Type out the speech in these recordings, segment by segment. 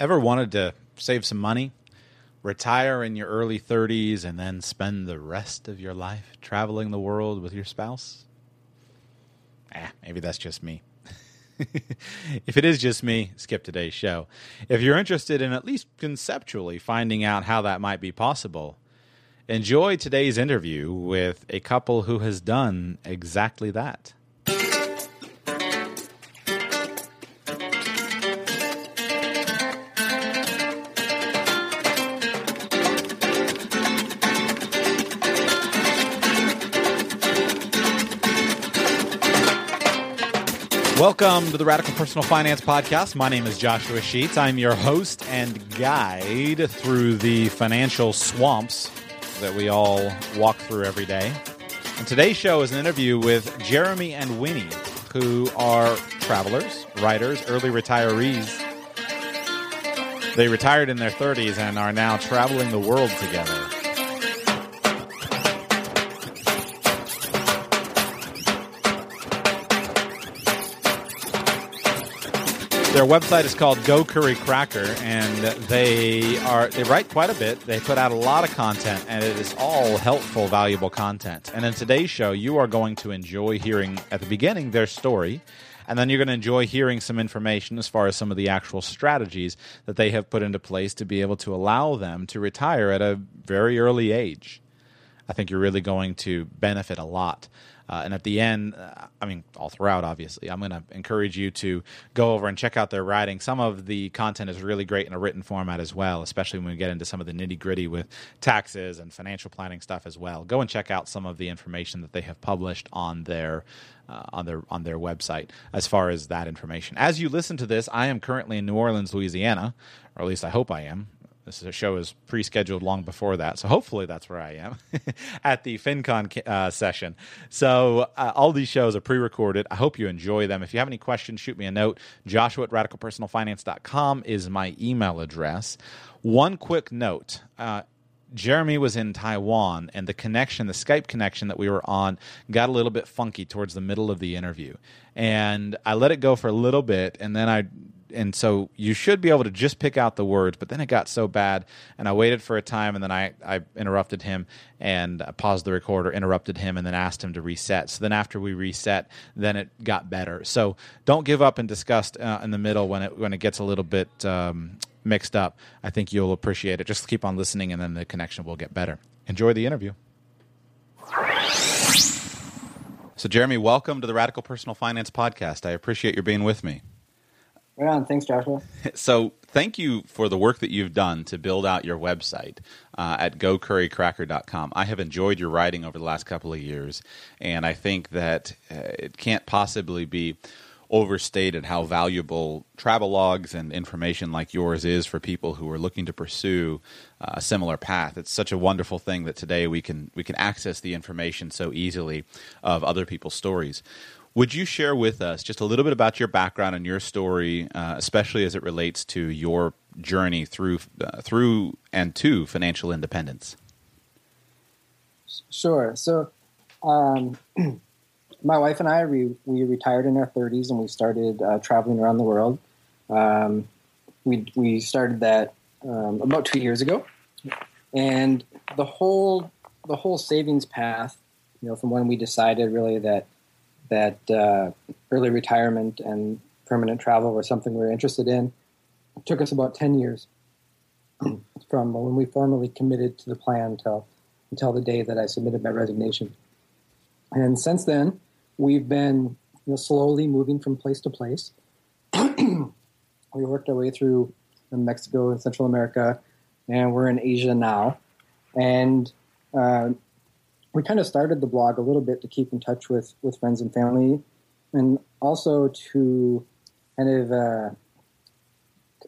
Ever wanted to save some money? Retire in your early 30s and then spend the rest of your life traveling the world with your spouse? Eh, maybe that's just me. if it is just me, skip today's show. If you're interested in at least conceptually finding out how that might be possible, enjoy today's interview with a couple who has done exactly that. Welcome to the Radical Personal Finance Podcast. My name is Joshua Sheats. I'm your host and guide through the financial swamps that we all walk through every day. And today's show is an interview with Jeremy and Winnie, who are travelers, writers, early retirees. They retired in their 30s and are now traveling the world together. Their website is called Go Curry Cracker, and they are they write quite a bit. They put out a lot of content, and it is all helpful, valuable content. And in today's show, you are going to enjoy hearing at the beginning their story, and then you're going to enjoy hearing some information as far as some of the actual strategies that they have put into place to be able to allow them to retire at a very early age. I think you're really going to benefit a lot. Uh, and at the end, uh, I mean, all throughout, obviously, I'm going to encourage you to go over and check out their writing. Some of the content is really great in a written format as well, especially when we get into some of the nitty gritty with taxes and financial planning stuff as well. Go and check out some of the information that they have published on their. Uh, on their on their website as far as that information. As you listen to this, I am currently in New Orleans, Louisiana, or at least I hope I am. This show is pre-scheduled long before that, so hopefully that's where I am at the FinCon uh, session. So uh, all these shows are pre-recorded. I hope you enjoy them. If you have any questions, shoot me a note. Joshua at radicalpersonalfinance.com is my email address. One quick note. Uh, Jeremy was in Taiwan, and the connection, the Skype connection that we were on, got a little bit funky towards the middle of the interview. And I let it go for a little bit, and then I and so you should be able to just pick out the words. But then it got so bad, and I waited for a time, and then I, I interrupted him and I paused the recorder, interrupted him, and then asked him to reset. So then after we reset, then it got better. So don't give up in disgust uh, in the middle when it when it gets a little bit um, mixed up. I think you'll appreciate it. Just keep on listening, and then the connection will get better. Enjoy the interview. So, Jeremy, welcome to the Radical Personal Finance Podcast. I appreciate your being with me. Right on. Thanks, Joshua. So, thank you for the work that you've done to build out your website uh, at gocurrycracker.com. I have enjoyed your writing over the last couple of years, and I think that uh, it can't possibly be overstated how valuable travel logs and information like yours is for people who are looking to pursue uh, a similar path. It's such a wonderful thing that today we can we can access the information so easily of other people's stories. Would you share with us just a little bit about your background and your story, uh, especially as it relates to your journey through uh, through and to financial independence? Sure. So, um, my wife and I we we retired in our 30s and we started uh, traveling around the world. Um, we we started that um, about two years ago, and the whole the whole savings path, you know, from when we decided really that that uh, early retirement and permanent travel were something we were interested in. It took us about 10 years from when we formally committed to the plan until, until the day that I submitted my resignation. And since then, we've been you know, slowly moving from place to place. we worked our way through Mexico and Central America, and we're in Asia now. And uh, we kind of started the blog a little bit to keep in touch with with friends and family, and also to kind of uh,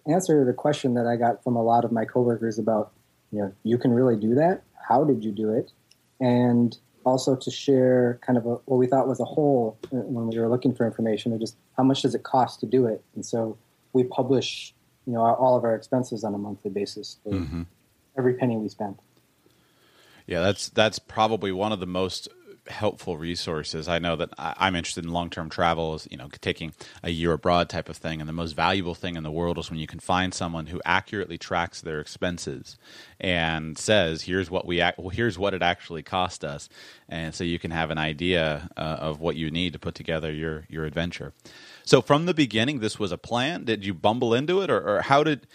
answer the question that I got from a lot of my coworkers about, you know, you can really do that. How did you do it? And also to share kind of a, what we thought was a whole uh, when we were looking for information or just how much does it cost to do it. And so we publish, you know, all of our expenses on a monthly basis. Mm-hmm. Every penny we spend. Yeah, that's that's probably one of the most helpful resources. I know that I'm interested in long term travel, you know, taking a year abroad type of thing. And the most valuable thing in the world is when you can find someone who accurately tracks their expenses and says, "Here's what we well, here's what it actually cost us," and so you can have an idea uh, of what you need to put together your your adventure. So from the beginning, this was a plan. Did you bumble into it, or, or how did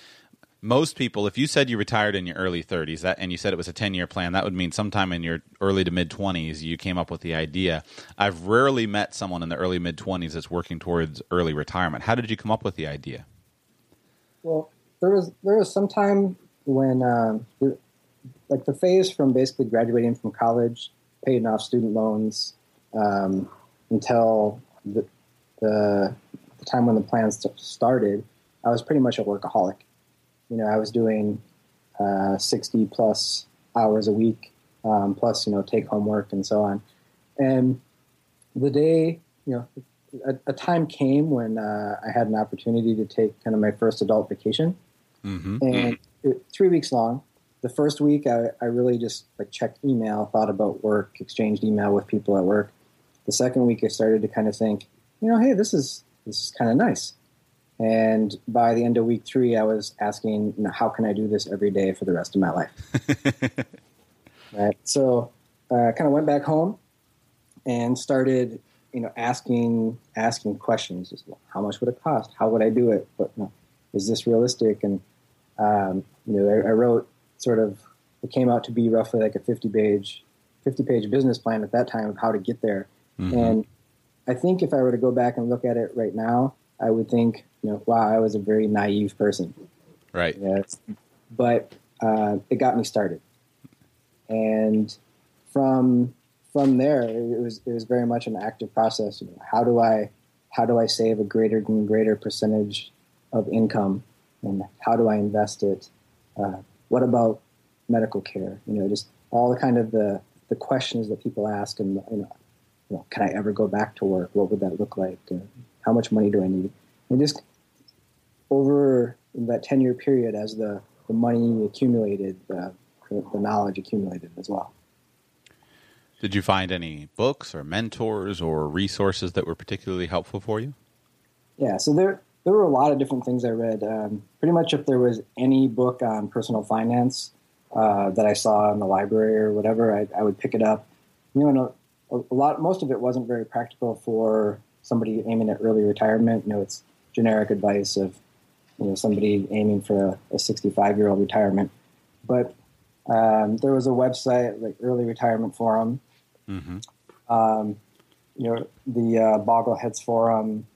most people, if you said you retired in your early 30s that, and you said it was a 10 year plan, that would mean sometime in your early to mid 20s you came up with the idea. I've rarely met someone in the early mid 20s that's working towards early retirement. How did you come up with the idea? Well, there was there was some time when, uh, like the phase from basically graduating from college, paying off student loans, um, until the, the, the time when the plan started, I was pretty much a workaholic you know, I was doing uh, 60 plus hours a week, um, plus, you know, take home work and so on. And the day, you know, a, a time came when uh, I had an opportunity to take kind of my first adult vacation. Mm-hmm. And it, three weeks long. The first week, I, I really just like checked email, thought about work, exchanged email with people at work. The second week, I started to kind of think, you know, hey, this is this is kind of nice. And by the end of week three, I was asking, you know, how can I do this every day for the rest of my life? right. So I uh, kind of went back home and started, you know, asking asking questions. Just, well, how much would it cost? How would I do it? But you know, is this realistic? And um, you know, I, I, wrote sort of it came out to be roughly like a fifty page fifty page business plan at that time of how to get there. Mm-hmm. And I think if I were to go back and look at it right now, I would think, you know, wow, I was a very naive person. Right. But uh, it got me started, and from from there, it was it was very much an active process. You know, how do I how do I save a greater and greater percentage of income, and how do I invest it? Uh, what about medical care? You know, just all the kind of the the questions that people ask, and you know, you know, can I ever go back to work? What would that look like? Uh, how much money do I need? And just over that 10 year period, as the, the money accumulated, the, the knowledge accumulated as well. Did you find any books or mentors or resources that were particularly helpful for you? Yeah, so there there were a lot of different things I read. Um, pretty much, if there was any book on personal finance uh, that I saw in the library or whatever, I, I would pick it up. You know, a, a, lot, most of it wasn't very practical for somebody aiming at early retirement. You know, it's generic advice of you know somebody aiming for a 65 year old retirement. But um, there was a website like Early Retirement Forum. Mm-hmm. Um, you know, the uh, Bogleheads Forum.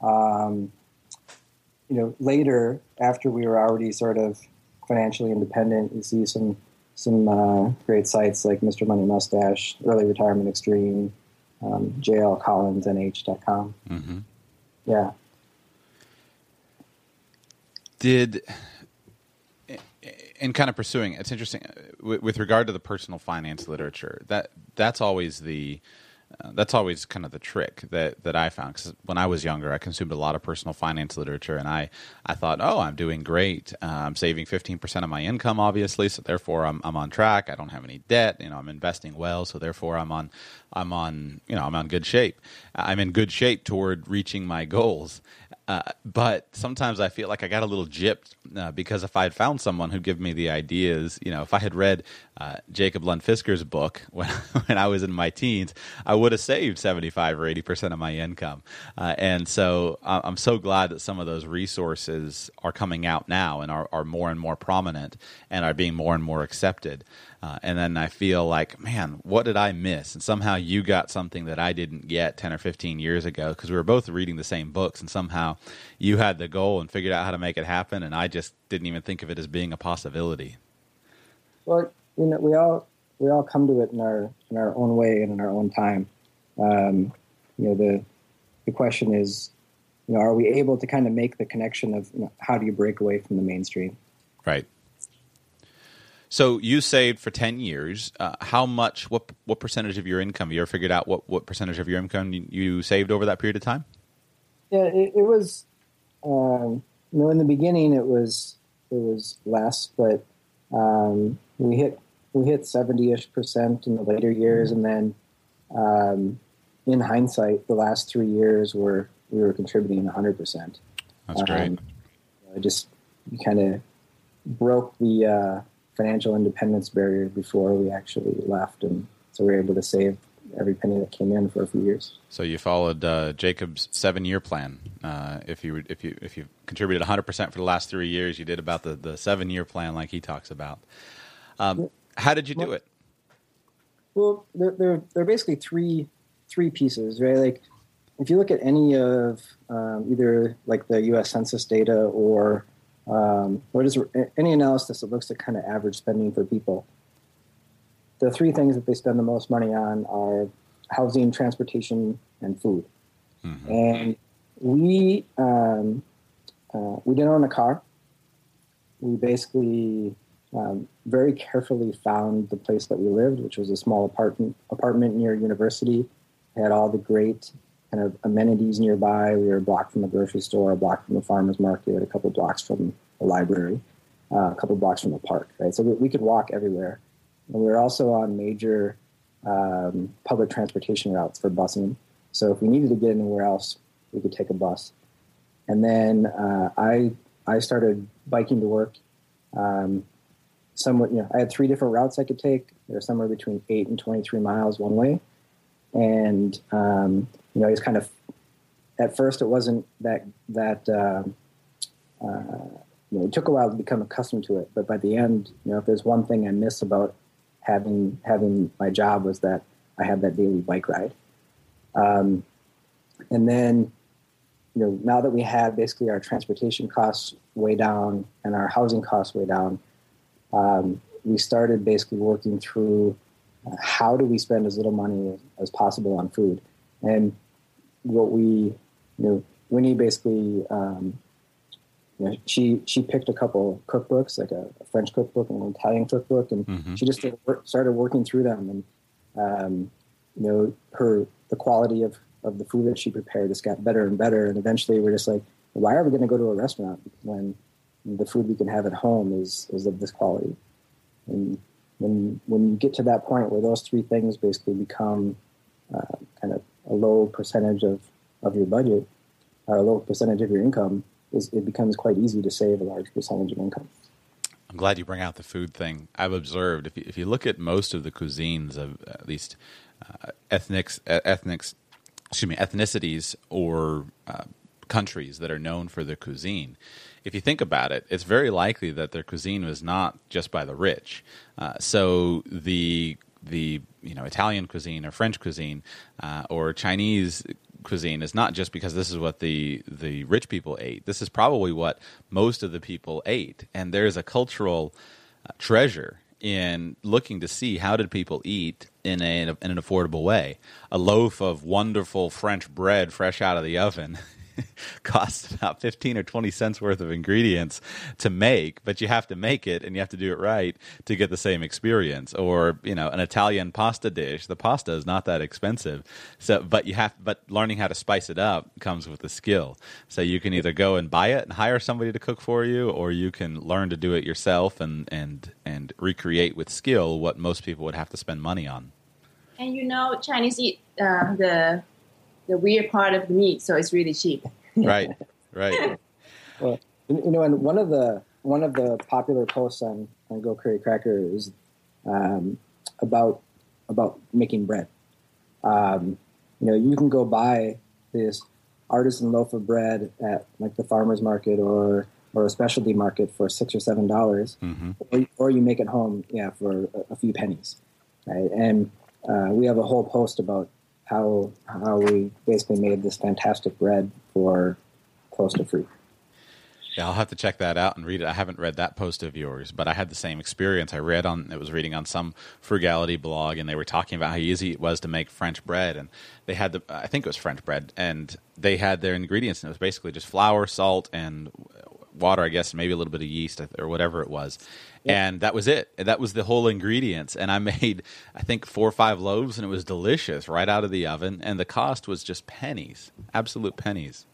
Um, you know, later after we were already sort of financially independent, you see some some uh, great sites like Mr. Money Mustache, Early Retirement Extreme, um, jlcollinsnh.com. Mm-hmm. Yeah. Did in kind of pursuing it's interesting with, with regard to the personal finance literature that that's always the that's always kind of the trick that, that I found. Because when I was younger, I consumed a lot of personal finance literature, and I, I thought, oh, I'm doing great. Uh, I'm saving 15% of my income, obviously, so therefore I'm, I'm on track. I don't have any debt. You know, I'm investing well, so therefore I'm on, I'm on, you know, I'm on good shape. I'm in good shape toward reaching my goals. Uh, but sometimes I feel like I got a little gypped uh, because if I had found someone who'd give me the ideas, you know, if I had read uh, Jacob Lund Fisker's book when when I was in my teens, I would have saved seventy five or eighty percent of my income. Uh, and so I'm so glad that some of those resources are coming out now and are, are more and more prominent and are being more and more accepted. Uh, and then I feel like, man, what did I miss? And somehow you got something that I didn't get 10 or 15 years ago because we were both reading the same books. And somehow you had the goal and figured out how to make it happen. And I just didn't even think of it as being a possibility. Well, you know, we all, we all come to it in our, in our own way and in our own time. Um, you know, the, the question is, you know, are we able to kind of make the connection of you know, how do you break away from the mainstream? Right. So you saved for ten years. Uh, how much? What what percentage of your income? You ever figured out what, what percentage of your income you, you saved over that period of time? Yeah, it, it was. Um, you know, in the beginning, it was it was less, but um, we hit we hit seventy ish percent in the later years, and then um, in hindsight, the last three years were we were contributing one hundred percent. That's great. Um, I just kind of broke the uh, financial independence barrier before we actually left, and so we were able to save every penny that came in for a few years. So you followed uh, Jacob's seven-year plan. Uh, if you if you if you contributed 100 percent for the last three years, you did about the, the seven-year plan, like he talks about. Um, how did you do it? Well, there, there, there are basically three three pieces, right? Like if you look at any of um, either like the U.S. Census data or um, what is any analysis that looks at kind of average spending for people. The three things that they spend the most money on are housing, transportation, and food. Mm-hmm. And we um, uh, we didn't own a car. We basically um, very carefully found the place that we lived, which was a small apartment apartment near university. It had all the great kind of amenities nearby. We were a block from the grocery store, a block from the farmer's market, a couple blocks from the library, uh, a couple blocks from the park, right? So we, we, could walk everywhere. And we were also on major um, public transportation routes for busing. So if we needed to get anywhere else, we could take a bus. And then uh, I I started biking to work. Um, somewhat, you know, I had three different routes I could take. They're somewhere between eight and twenty three miles one way. And um, you know, he's kind of at first it wasn't that that uh, uh, you know, it took a while to become accustomed to it. But by the end, you know, if there's one thing I miss about having having my job was that I had that daily bike ride. Um, and then, you know, now that we had basically our transportation costs way down and our housing costs way down, um, we started basically working through uh, how do we spend as little money as possible on food. And what we, you know, Winnie basically, um, you know, she she picked a couple cookbooks, like a, a French cookbook and an Italian cookbook, and mm-hmm. she just started, started, working through them. And um, you know, her the quality of of the food that she prepared just got better and better. And eventually, we're just like, why are we going to go to a restaurant when the food we can have at home is is of this quality? And when when you get to that point where those three things basically become uh, kind of a low percentage of, of your budget or a low percentage of your income, is, it becomes quite easy to save a large percentage of income. I'm glad you bring out the food thing. I've observed if you, if you look at most of the cuisines of at least uh, ethnics, ethnics, excuse me, ethnicities or uh, countries that are known for their cuisine. If you think about it, it's very likely that their cuisine was not just by the rich. Uh, so the the you know Italian cuisine or French cuisine uh, or Chinese cuisine is not just because this is what the the rich people ate. This is probably what most of the people ate, and there's a cultural uh, treasure in looking to see how did people eat in, a, in an affordable way. A loaf of wonderful French bread fresh out of the oven costs about 15 or 20 cents worth of ingredients to make, but you have to make it and you have to do it right to get the same experience. Or, you know, an Italian pasta dish, the pasta is not that expensive. So, but you have, but learning how to spice it up comes with the skill. So you can either go and buy it and hire somebody to cook for you, or you can learn to do it yourself and, and, and recreate with skill what most people would have to spend money on. And you know, Chinese eat uh, the the weird part of the meat, so it's really cheap. right, right. Well, you know, and one of the one of the popular posts on on Go Curry Cracker is um, about about making bread. Um, you know, you can go buy this artisan loaf of bread at like the farmer's market or or a specialty market for six or seven dollars, mm-hmm. or, or, you make it home, yeah, for a, a few pennies, right? And uh, we have a whole post about how how we basically made this fantastic bread for close to free. Yeah, I'll have to check that out and read it. I haven't read that post of yours, but I had the same experience. I read on, it was reading on some frugality blog, and they were talking about how easy it was to make French bread, and they had the, I think it was French bread, and they had their ingredients, and it was basically just flour, salt, and water, I guess, maybe a little bit of yeast or whatever it was. And that was it. That was the whole ingredients. And I made, I think, four or five loaves, and it was delicious right out of the oven. And the cost was just pennies, absolute pennies.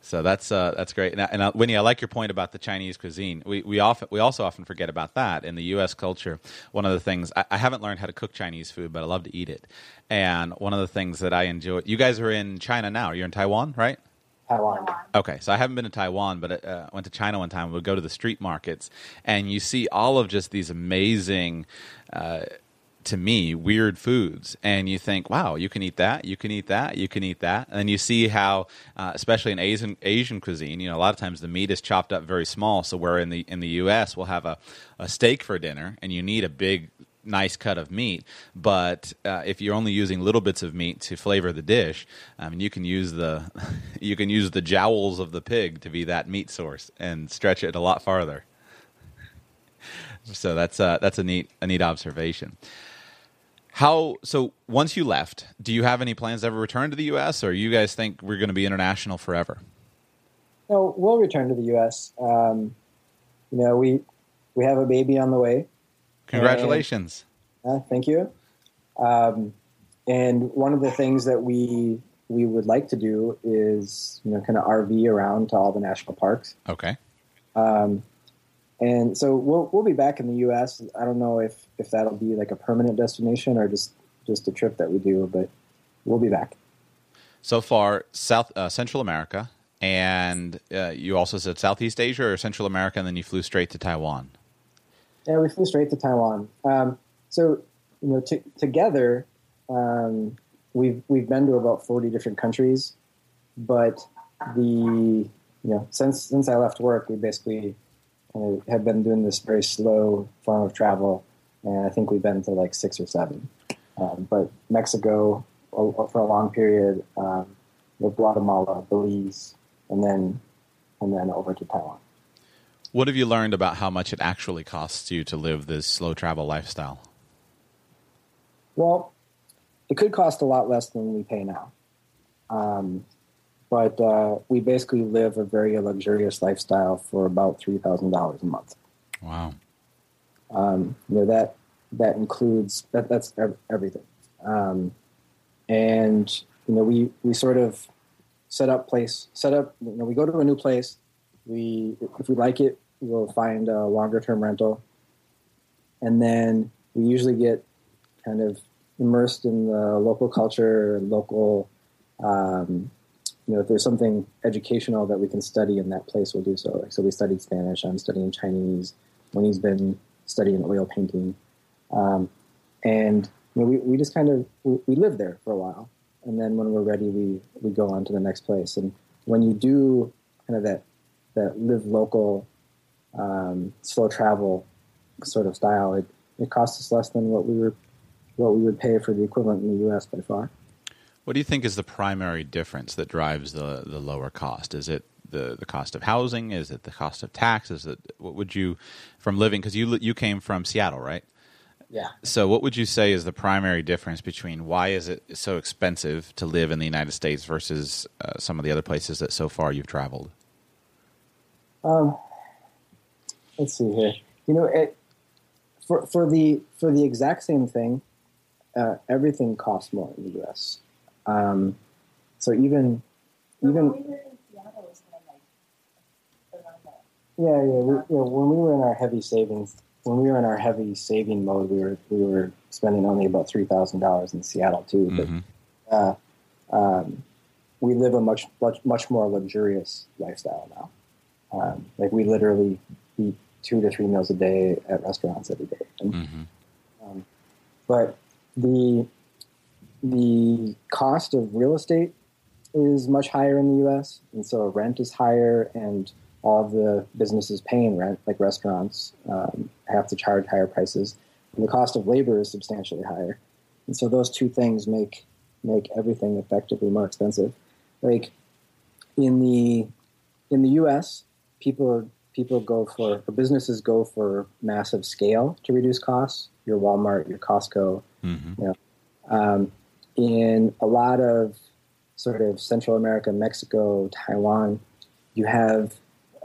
So that's uh, that's great. And, and uh, Winnie, I like your point about the Chinese cuisine. We we often we also often forget about that in the U.S. culture. One of the things I, I, haven't learned how to cook Chinese food, but I love to eat it. And one of the things that I enjoy. You guys are in China now. You're in Taiwan, right? Taiwan. Okay, so I haven't been to Taiwan, but uh, went to China one time. We would go to the street markets, and you see all of just these amazing. Uh, to me, weird foods, and you think, "Wow, you can eat that, you can eat that, you can eat that," and you see how, uh, especially in Asian Asian cuisine, you know, a lot of times the meat is chopped up very small. So where in the in the U.S. we'll have a, a steak for dinner, and you need a big nice cut of meat. But uh, if you're only using little bits of meat to flavor the dish, I mean, you can use the you can use the jowls of the pig to be that meat source and stretch it a lot farther. So that's uh, that's a neat a neat observation. How so? Once you left, do you have any plans to ever return to the U.S. or you guys think we're going to be international forever? No, we'll return to the U.S. Um, you know, we we have a baby on the way. Congratulations! And, uh, thank you. Um, and one of the things that we we would like to do is you know kind of RV around to all the national parks. Okay. Um, and so we'll we'll be back in the U.S. I don't know if if that'll be like a permanent destination or just just a trip that we do, but we'll be back. So far, South uh, Central America, and uh, you also said Southeast Asia or Central America, and then you flew straight to Taiwan. Yeah, we flew straight to Taiwan. Um, so you know, t- together, um, we've we've been to about forty different countries, but the you know since since I left work, we basically kind of have been doing this very slow form of travel, and I think we've been to like six or seven. Um, but Mexico for a long period, um, Guatemala, Belize, and then and then over to Taiwan. What have you learned about how much it actually costs you to live this slow travel lifestyle? Well, it could cost a lot less than we pay now. Um, but uh, we basically live a very luxurious lifestyle for about three thousand dollars a month. Wow. Um, you know that that includes that that's everything, um, and you know we we sort of set up place set up. You know we go to a new place. We if we like it, we'll find a longer term rental, and then we usually get kind of immersed in the local culture, local um, you know, if there's something educational that we can study in that place, we'll do so. Like, so we studied Spanish. I'm studying Chinese. Winnie's been studying oil painting, um, and you know, we we just kind of we, we live there for a while, and then when we're ready, we we go on to the next place. And when you do kind of that that live local, um, slow travel sort of style, it it costs us less than what we were what we would pay for the equivalent in the U.S. by far. What do you think is the primary difference that drives the, the lower cost? Is it the, the cost of housing? Is it the cost of taxes? Is it, what would you, from living, because you, you came from Seattle, right? Yeah. So, what would you say is the primary difference between why is it so expensive to live in the United States versus uh, some of the other places that so far you've traveled? Um, let's see here. You know, it, for for the for the exact same thing, uh, everything costs more in the U.S. Um, so even even yeah, yeah. We, you know, when we were in our heavy savings, when we were in our heavy saving mode, we were we were spending only about three thousand dollars in Seattle too. Mm-hmm. But uh, um, we live a much much much more luxurious lifestyle now. Um, like we literally eat two to three meals a day at restaurants every day. And, mm-hmm. um, but the the cost of real estate is much higher in the U.S., and so rent is higher, and all of the businesses paying rent, like restaurants, um, have to charge higher prices, and the cost of labor is substantially higher, and so those two things make make everything effectively more expensive. Like in the in the U.S., people people go for, for businesses go for massive scale to reduce costs. Your Walmart, your Costco, Mm-hmm. you know. Um, in a lot of sort of Central America, Mexico, Taiwan, you have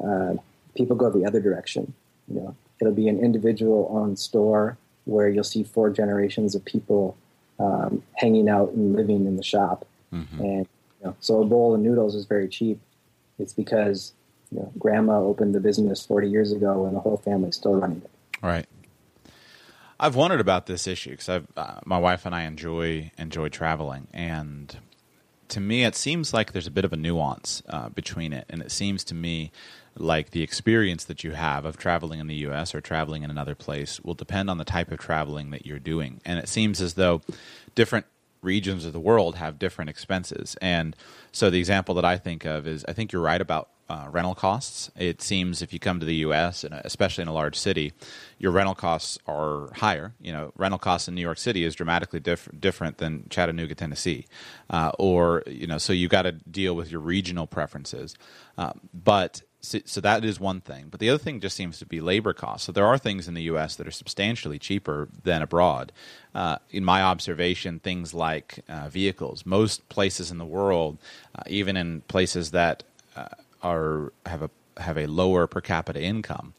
uh, people go the other direction. You know, it'll be an individual-owned store where you'll see four generations of people um, hanging out and living in the shop. Mm-hmm. And you know, so a bowl of noodles is very cheap. It's because you know, grandma opened the business 40 years ago and the whole family's still running it. Right. I've wondered about this issue because uh, my wife and I enjoy enjoy traveling, and to me, it seems like there's a bit of a nuance uh, between it, and it seems to me like the experience that you have of traveling in the U.S. or traveling in another place will depend on the type of traveling that you're doing, and it seems as though different regions of the world have different expenses, and so the example that I think of is I think you're right about uh, rental costs. It seems if you come to the U.S. and especially in a large city, your rental costs are higher. You know, rental costs in New York City is dramatically diff- different than Chattanooga, Tennessee, uh, or you know, so you got to deal with your regional preferences. Uh, but so, so that is one thing. But the other thing just seems to be labor costs. So there are things in the U.S. that are substantially cheaper than abroad. Uh, in my observation, things like uh, vehicles. Most places in the world, uh, even in places that uh, are have a have a lower per capita income.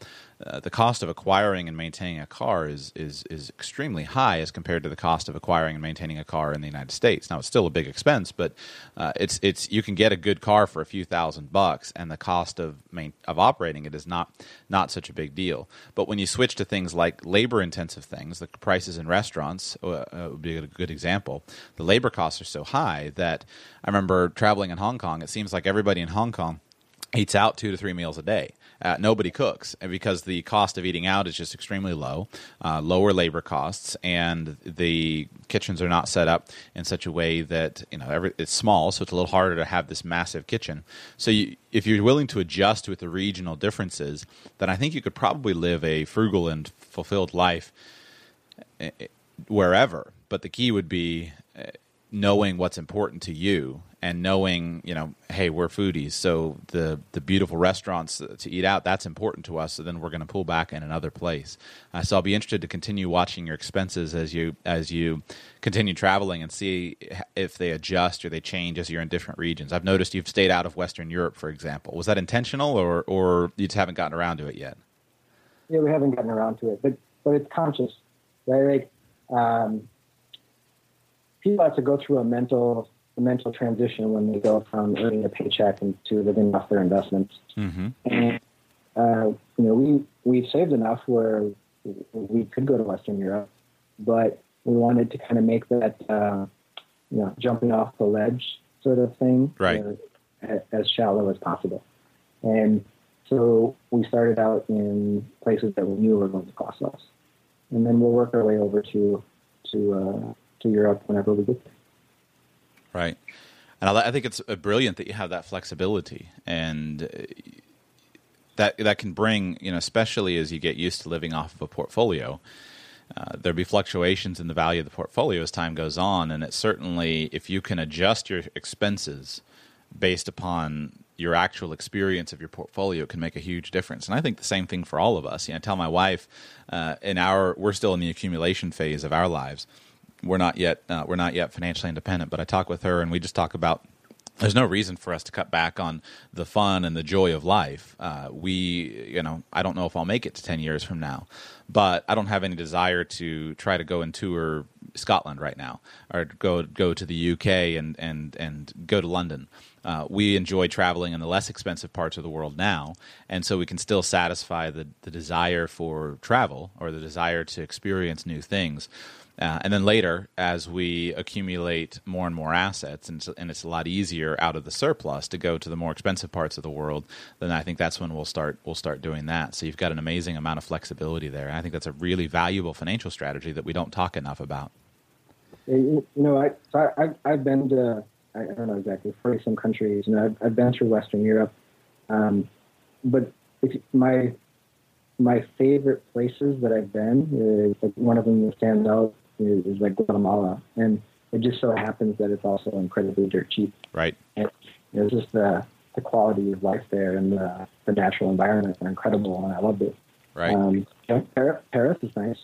Uh, the cost of acquiring and maintaining a car is, is is extremely high as compared to the cost of acquiring and maintaining a car in the United States. Now it's still a big expense, but uh, it's it's you can get a good car for a few thousand bucks, and the cost of main, of operating it is not not such a big deal. But when you switch to things like labor intensive things, the prices in restaurants uh, uh, would be a good example. The labor costs are so high that I remember traveling in Hong Kong. It seems like everybody in Hong Kong eats out two to three meals a day. Uh, nobody cooks and because the cost of eating out is just extremely low, uh, lower labor costs, and the kitchens are not set up in such a way that you know every, it's small, so it's a little harder to have this massive kitchen. So you, if you're willing to adjust with the regional differences, then I think you could probably live a frugal and fulfilled life eh, eh, wherever. But the key would be uh, knowing what's important to you and knowing you know hey we're foodies. So the the beautiful restaurants to eat out that's important to us. So then we're going to pull back in another place. Uh, so i'll be interested to continue watching your expenses as you as you continue traveling and see if they adjust or they change as you're in different regions. I've noticed you've stayed out of western europe for example. Was that intentional or or you just haven't gotten around to it yet? Yeah we haven't gotten around to it but but it's conscious right? Like um, people have to go through a mental a mental transition when they go from earning a paycheck and to living off their investments. mm-hmm. And uh, you know, we we saved enough where we could go to Western Europe, but we wanted to kind of make that uh, you know jumping off the ledge sort of thing Right. uh, as shallow as possible. And so we started out in places that we knew were going to cost less, and then we'll work our way over to to uh, to Europe whenever we get there. Right. And I, I think it's uh, brilliant that you have that flexibility and uh, that that can bring, you know, especially as you get used to living off of a portfolio. Uh, there'll be fluctuations in the value of the portfolio as time goes on, and it certainly, if you can adjust your expenses based upon your actual experience of your portfolio, can make a huge difference. And I think the same thing for all of us. You know, I tell my wife, uh, in our we're still in the accumulation phase of our lives we're not yet uh, we're not yet financially independent. But I talk with her, and we just talk about. There's no reason for us to cut back on the fun and the joy of life. Uh, we, you know, I don't know if I'll make it to ten years from now, but I don't have any desire to try to go and tour Scotland right now, or go go to the UK and and and go to London. Uh, we enjoy traveling in the less expensive parts of the world now, and so we can still satisfy the the desire for travel or the desire to experience new things. Uh, and then later, as we accumulate more and more assets, and, and it's a lot easier out of the surplus to go to the more expensive parts of the world, then I think that's when we'll start we'll start doing that. So you've got an amazing amount of flexibility there. And I think that's a really valuable financial strategy that we don't talk enough about. You know, I, so I, I've been to I don't know exactly forty some countries, and I've I've been through Western Europe, um, but my my favorite places that I've been is like one of them that stands out is, is like Guatemala, and it just so happens that it's also incredibly dirt cheap. Right. And you know, it's just uh, the quality of life there and the, the natural environment are incredible, and I loved it. Right. Um, Paris, is nice,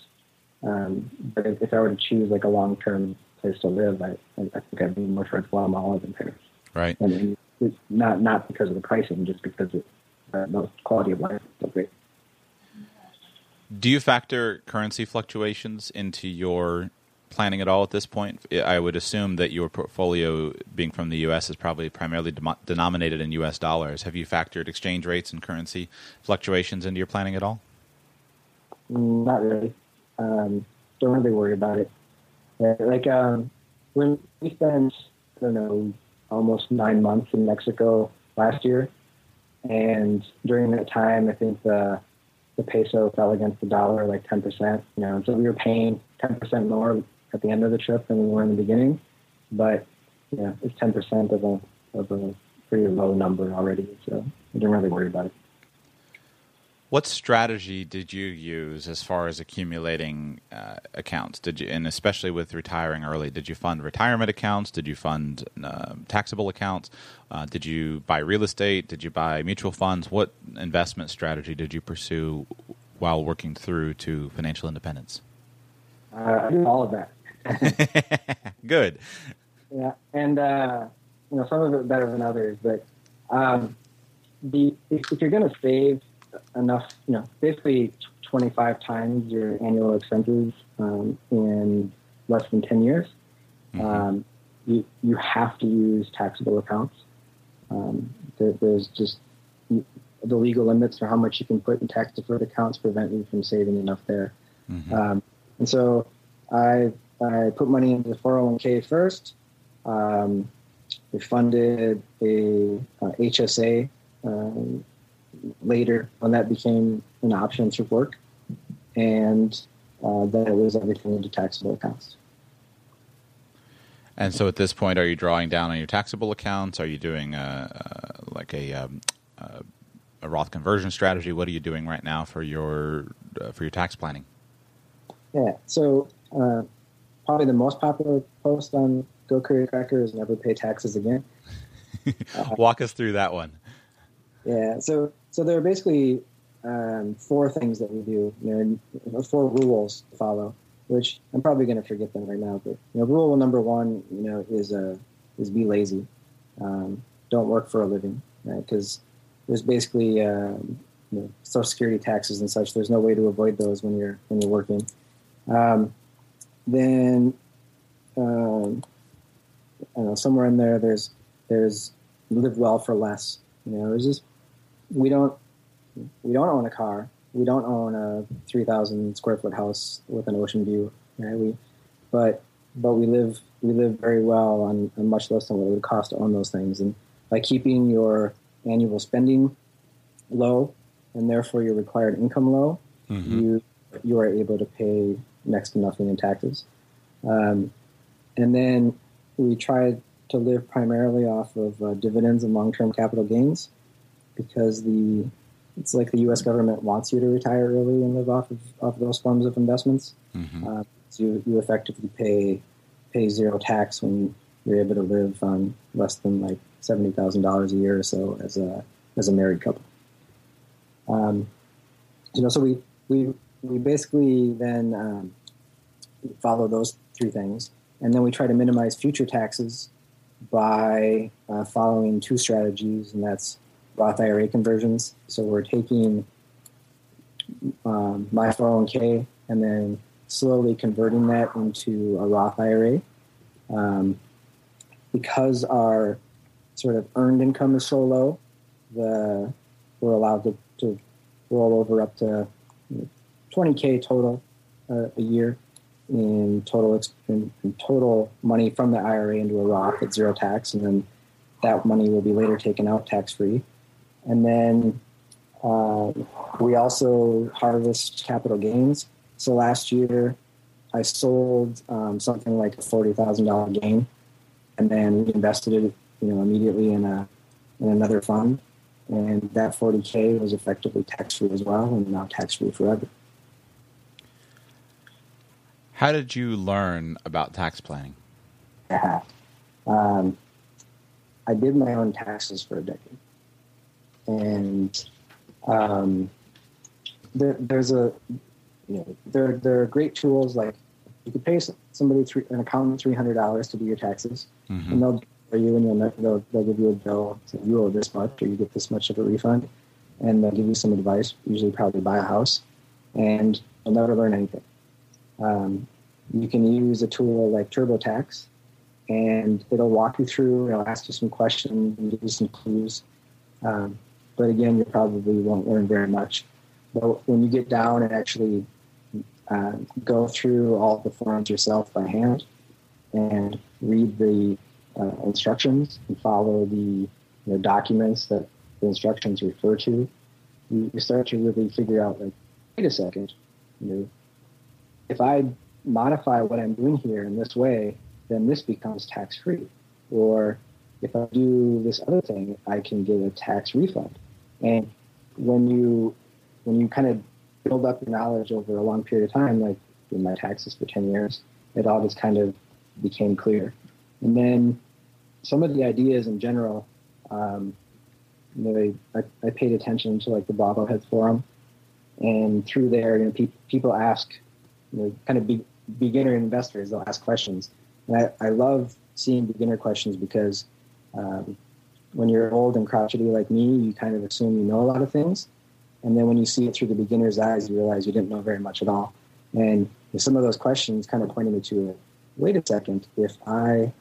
um, but if, I were to choose like a long term place to live, I, I think I'd be more towards Guatemala than Paris. right. And it's not not because of the pricing, just because it, uh, the quality of life is so great. Do you factor currency fluctuations into your planning at all at this point? I would assume that your portfolio, being from the U.S., is probably primarily denominated in U.S. dollars. Have you factored exchange rates and currency fluctuations into your planning at all? Mm, Not really. Um, don't really worry about it. Uh, Like um, when we spent, I don't know, almost nine months in Mexico last year, and during that time, I think the the peso fell against the dollar like ten percent. You know, so we were paying ten percent more at the end of the trip than we were in the beginning. But you know, it's ten percent of a of a pretty low number already. So I didn't really worry about it. What strategy did you use as far as accumulating uh, accounts? Did you, and especially with retiring early, did you fund retirement accounts? Did you fund uh, taxable accounts? Uh, did you buy real estate? Did you buy mutual funds? What investment strategy did you pursue while working through to financial independence? Uh, I did all of that. Good. Yeah, and uh, you know some of it better than others, but um, the if, if you're going to save enough, you know, basically 25 times your annual expenses um, in less than 10 years, um, you you have to use taxable accounts. Um, there, there's just the legal limits for how much you can put in tax deferred accounts prevent you from saving enough there. Um, and so I I put money into the 401k first. Um, we funded a uh, HSA um, later when that became an option through work, and uh, then it was everything into taxable accounts. And so at this point, are you drawing down on your taxable accounts? Are you doing a, a like a, um, a a Roth conversion strategy? What are you doing right now for your uh, for your tax planning? Yeah. So uh, probably the most popular post on Go Curry Cracker is never pay taxes again. Walk us through that one. Yeah. So so there are basically um, four things that we do. Four rules to follow. Which I'm probably going to forget them right now. But you know, rule number one, you know, is uh, is be lazy. Um, don't work for a living, right? Because there's basically um, you know, social security taxes and such. There's no way to avoid those when you're when you're working. Um, then um, I don't know somewhere in there there's there's live well for less. You know, it's just we don't we don't own a car. We don't own a three thousand square foot house with an ocean view. Right? We but but we live we live very well on, on much less than what it would cost to own those things. And by keeping your annual spending low and therefore your required income low, you you are able to pay next to nothing in taxes. Um, and then we try to live primarily off of uh, dividends and long-term capital gains because the it's like the U.S. government wants you to retire early and live off of, off of those forms of investments. Uh, so you, you effectively pay pay zero tax when you're able to live on less than like seventy thousand dollars a year or so as a as a married couple. Um, you know, so we we we basically then um, follow those three things, and then we try to minimize future taxes by uh, following two strategies, and that's Roth IRA conversions. So we're taking um, my 401k and then slowly converting that into a Roth IRA. Um, because our sort of earned income is so low, the we're allowed to, to roll over up to 20k total uh, a year in total in, in total money from the IRA into a Roth at zero tax, and then that money will be later taken out tax free. And then uh, we also harvest capital gains. So last year, I sold um, something like a forty thousand dollar gain, and then we invested it, you know, immediately in a in another fund, and that forty k was effectively tax free as well, and now tax free forever. How did you learn about tax planning? Have. Um, I did my own taxes for a decade. And um, there, there's a you know there there are great tools like you could pay somebody three, an accountant three hundred dollars to do your taxes, mm-hmm. and they'll for you, and you'll they'll, they'll give you a bill. So you owe this much, or you get this much of a refund, and they'll give you some advice. Usually, probably buy a house, and you'll never learn anything. Um, you can use a tool like TurboTax, and it'll walk you through. It'll ask you some questions and give you some clues. Um, but again, you probably won't learn very much. But when you get down and actually uh, go through all the forms yourself by hand and read the uh, instructions and follow the you know, documents that the instructions refer to, you, you start to really figure out like, wait a second, you know, if I modify what I'm doing here in this way, then this becomes tax free. Or if I do this other thing, I can get a tax refund. And when you when you kind of build up your knowledge over a long period of time, like in my taxes for ten years, it all just kind of became clear. And then some of the ideas in general, um, you know, I, I, paid attention to like the Boglehead forum, and through there, you know, pe- people ask, you know, kind of be, beginner investors, they'll ask questions, and I, I love seeing beginner questions because um, when you're old and crotchety like me, you kind of assume you know a lot of things. And then when you see it through the beginner's eyes, you realize you didn't know very much at all. And some of those questions kind of pointed me to, wait a second, if I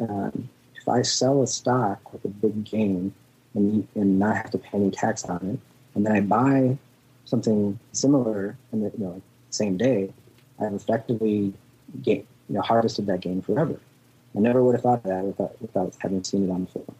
um, if I sell a stock with a big gain and, and not have to pay any tax on it, and then I buy something similar in the you know, same day, I've effectively gain, you know, harvested that gain forever. I never would have thought of that without, without having seen it on the film.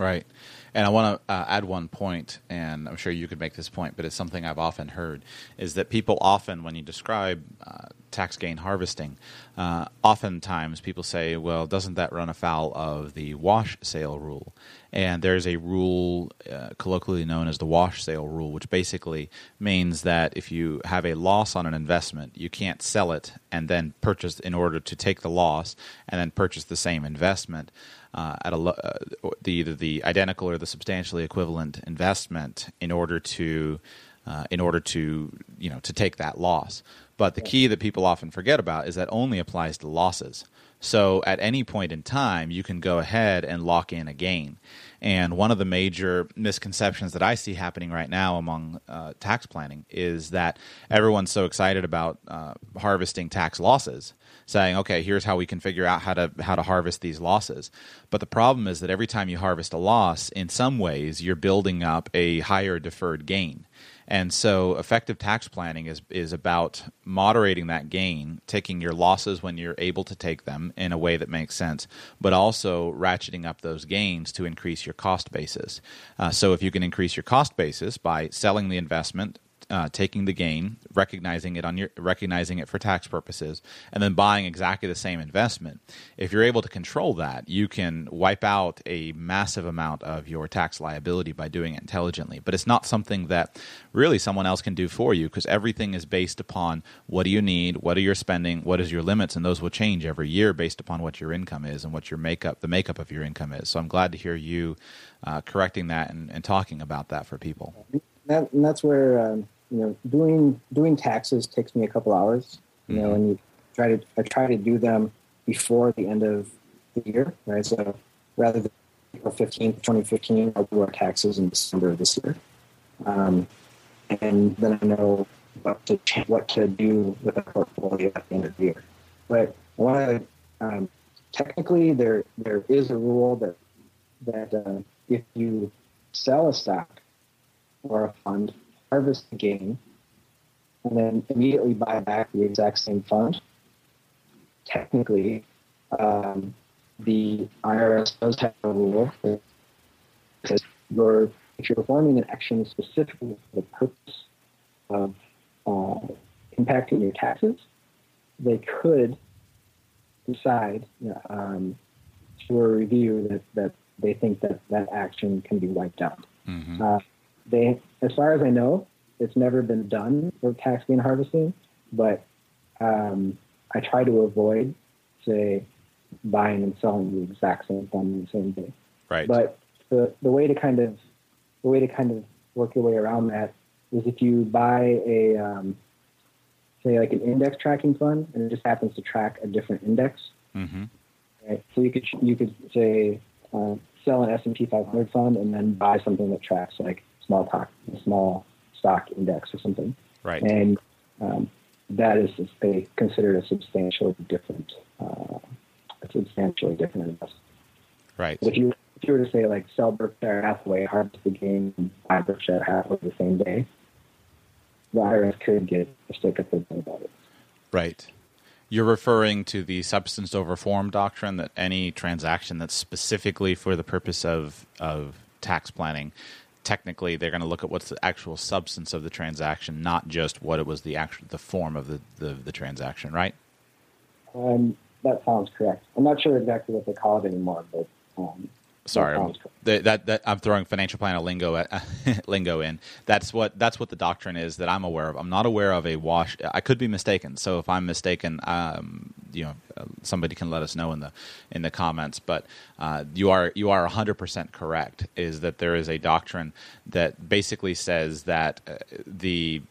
Right. And I want to uh, add one point, and I'm sure you could make this point, but it's something I've often heard is that people often, when you describe uh, tax gain harvesting, uh, oftentimes people say, well, doesn't that run afoul of the wash sale rule? And there's a rule uh, colloquially known as the wash sale rule, which basically means that if you have a loss on an investment, you can't sell it and then purchase in order to take the loss and then purchase the same investment uh, at a uh, the either the identical or the substantially equivalent investment in order to uh, in order to you know to take that loss. But the key that people often forget about is that only applies to losses. So at any point in time, you can go ahead and lock in a gain. And one of the major misconceptions that I see happening right now among uh, tax planning is that everyone's so excited about uh, harvesting tax losses saying, okay, here's how we can figure out how to how to harvest these losses. But the problem is that every time you harvest a loss, in some ways, you're building up a higher deferred gain. And so effective tax planning is is about moderating that gain, taking your losses when you're able to take them in a way that makes sense, but also ratcheting up those gains to increase your cost basis. Uh, so if you can increase your cost basis by selling the investment uh, taking the gain, recognizing it on your recognizing it for tax purposes, and then buying exactly the same investment. If you're able to control that, you can wipe out a massive amount of your tax liability by doing it intelligently. But it's not something that really someone else can do for you because everything is based upon what do you need, what are your spending, what is your limits, and those will change every year based upon what your income is and what your makeup, the makeup of your income is. So I'm glad to hear you uh, correcting that and, and, talking about that for people. That, and that's where. Um you know, doing doing taxes takes me a couple hours. You know, mm-hmm. and you try to I try to do them before the end of the year, right? So rather than April fifteenth, twenty fifteen, I'll do our taxes in December of this year, um, and then I know what to what to do with the portfolio at the end of the year. But I want to um, technically there there is a rule that that uh, if you sell a stock or a fund harvest the gain, and then immediately buy back the exact same fund, technically, um, the IRS does have a rule that says you're, if you're performing an action specifically for the purpose of uh, impacting your taxes, they could decide um, through a review that, that they think that that action can be wiped out. Mm-hmm. Uh, they, as far as I know, it's never been done for tax gain harvesting, but um, I try to avoid, say, buying and selling the exact same fund in the same day. Right. But the the way to kind of the way to kind of work your way around that is if you buy a um, say like an index tracking fund and it just happens to track a different index. Mm-hmm. Right? So you could you could say uh, sell an S and P 500 fund and then buy something that tracks like small stock small stock index or something. Right. And um, that is they consider a substantially different uh, a substantially different investment. Right. If you if you were to say like sell Berkshire Hathaway, harvest the gain, and buy Berkshire Hathaway the same day, the IRS could get a stick their butt about it. Right. You're referring to the substance over form doctrine that any transaction that's specifically for the purpose of, of tax planning, technically they're going to look at what's the actual substance of the transaction, not just what it was the actual the form of the, the, the transaction, right? Um, that sounds correct. I'm not sure exactly what they call it anymore, but um, Sorry, that that, that, that I'm throwing financial planner lingo at, lingo in. That's what that's what the doctrine is that I'm aware of. I'm not aware of a wash. I could be mistaken. So if I'm mistaken, um, you know, uh, somebody can let us know in the in the comments. But uh, you are you are 100 percent correct. Is that there is a doctrine that basically says that uh, the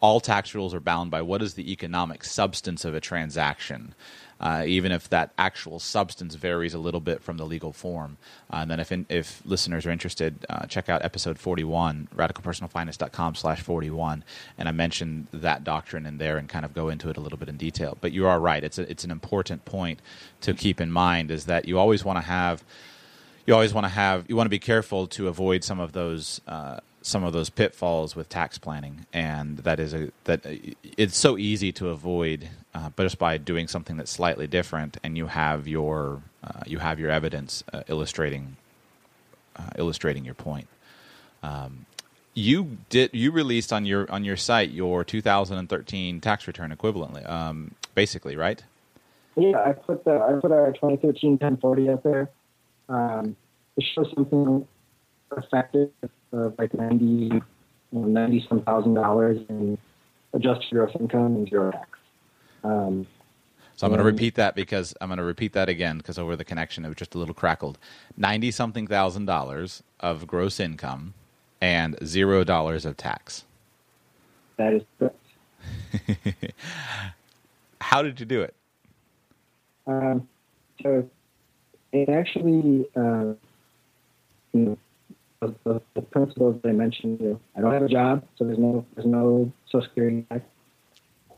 all tax rules are bound by what is the economic substance of a transaction, uh, even if that actual substance varies a little bit from the legal form. Uh, and then if, in, if listeners are interested, uh, check out episode 41, radicalpersonalfinance.com slash 41. And I mentioned that doctrine in there and kind of go into it a little bit in detail. But you are right. It's, a, it's an important point to keep in mind is that you always want to have you always want to have you want to be careful to avoid some of those uh, some of those pitfalls with tax planning, and that is a that it's so easy to avoid, uh, but just by doing something that's slightly different, and you have your uh, you have your evidence uh, illustrating uh, illustrating your point. Um, you did you released on your on your site your 2013 tax return equivalently, um, basically, right? Yeah, I put the I put our 2013 1040 up there. Um, it shows something effective of like 90, you know, 90 some thousand dollars in adjusted gross income and zero tax. Um, So I'm going to repeat that because I'm going to repeat that again because over the connection it was just a little crackled. Ninety something thousand dollars of gross income and zero dollars of tax. that is correct. How did you do it? Um, so it actually, uh, you know, the, principles that I mentioned. You know, I don't have a job, so there's no there's no social security.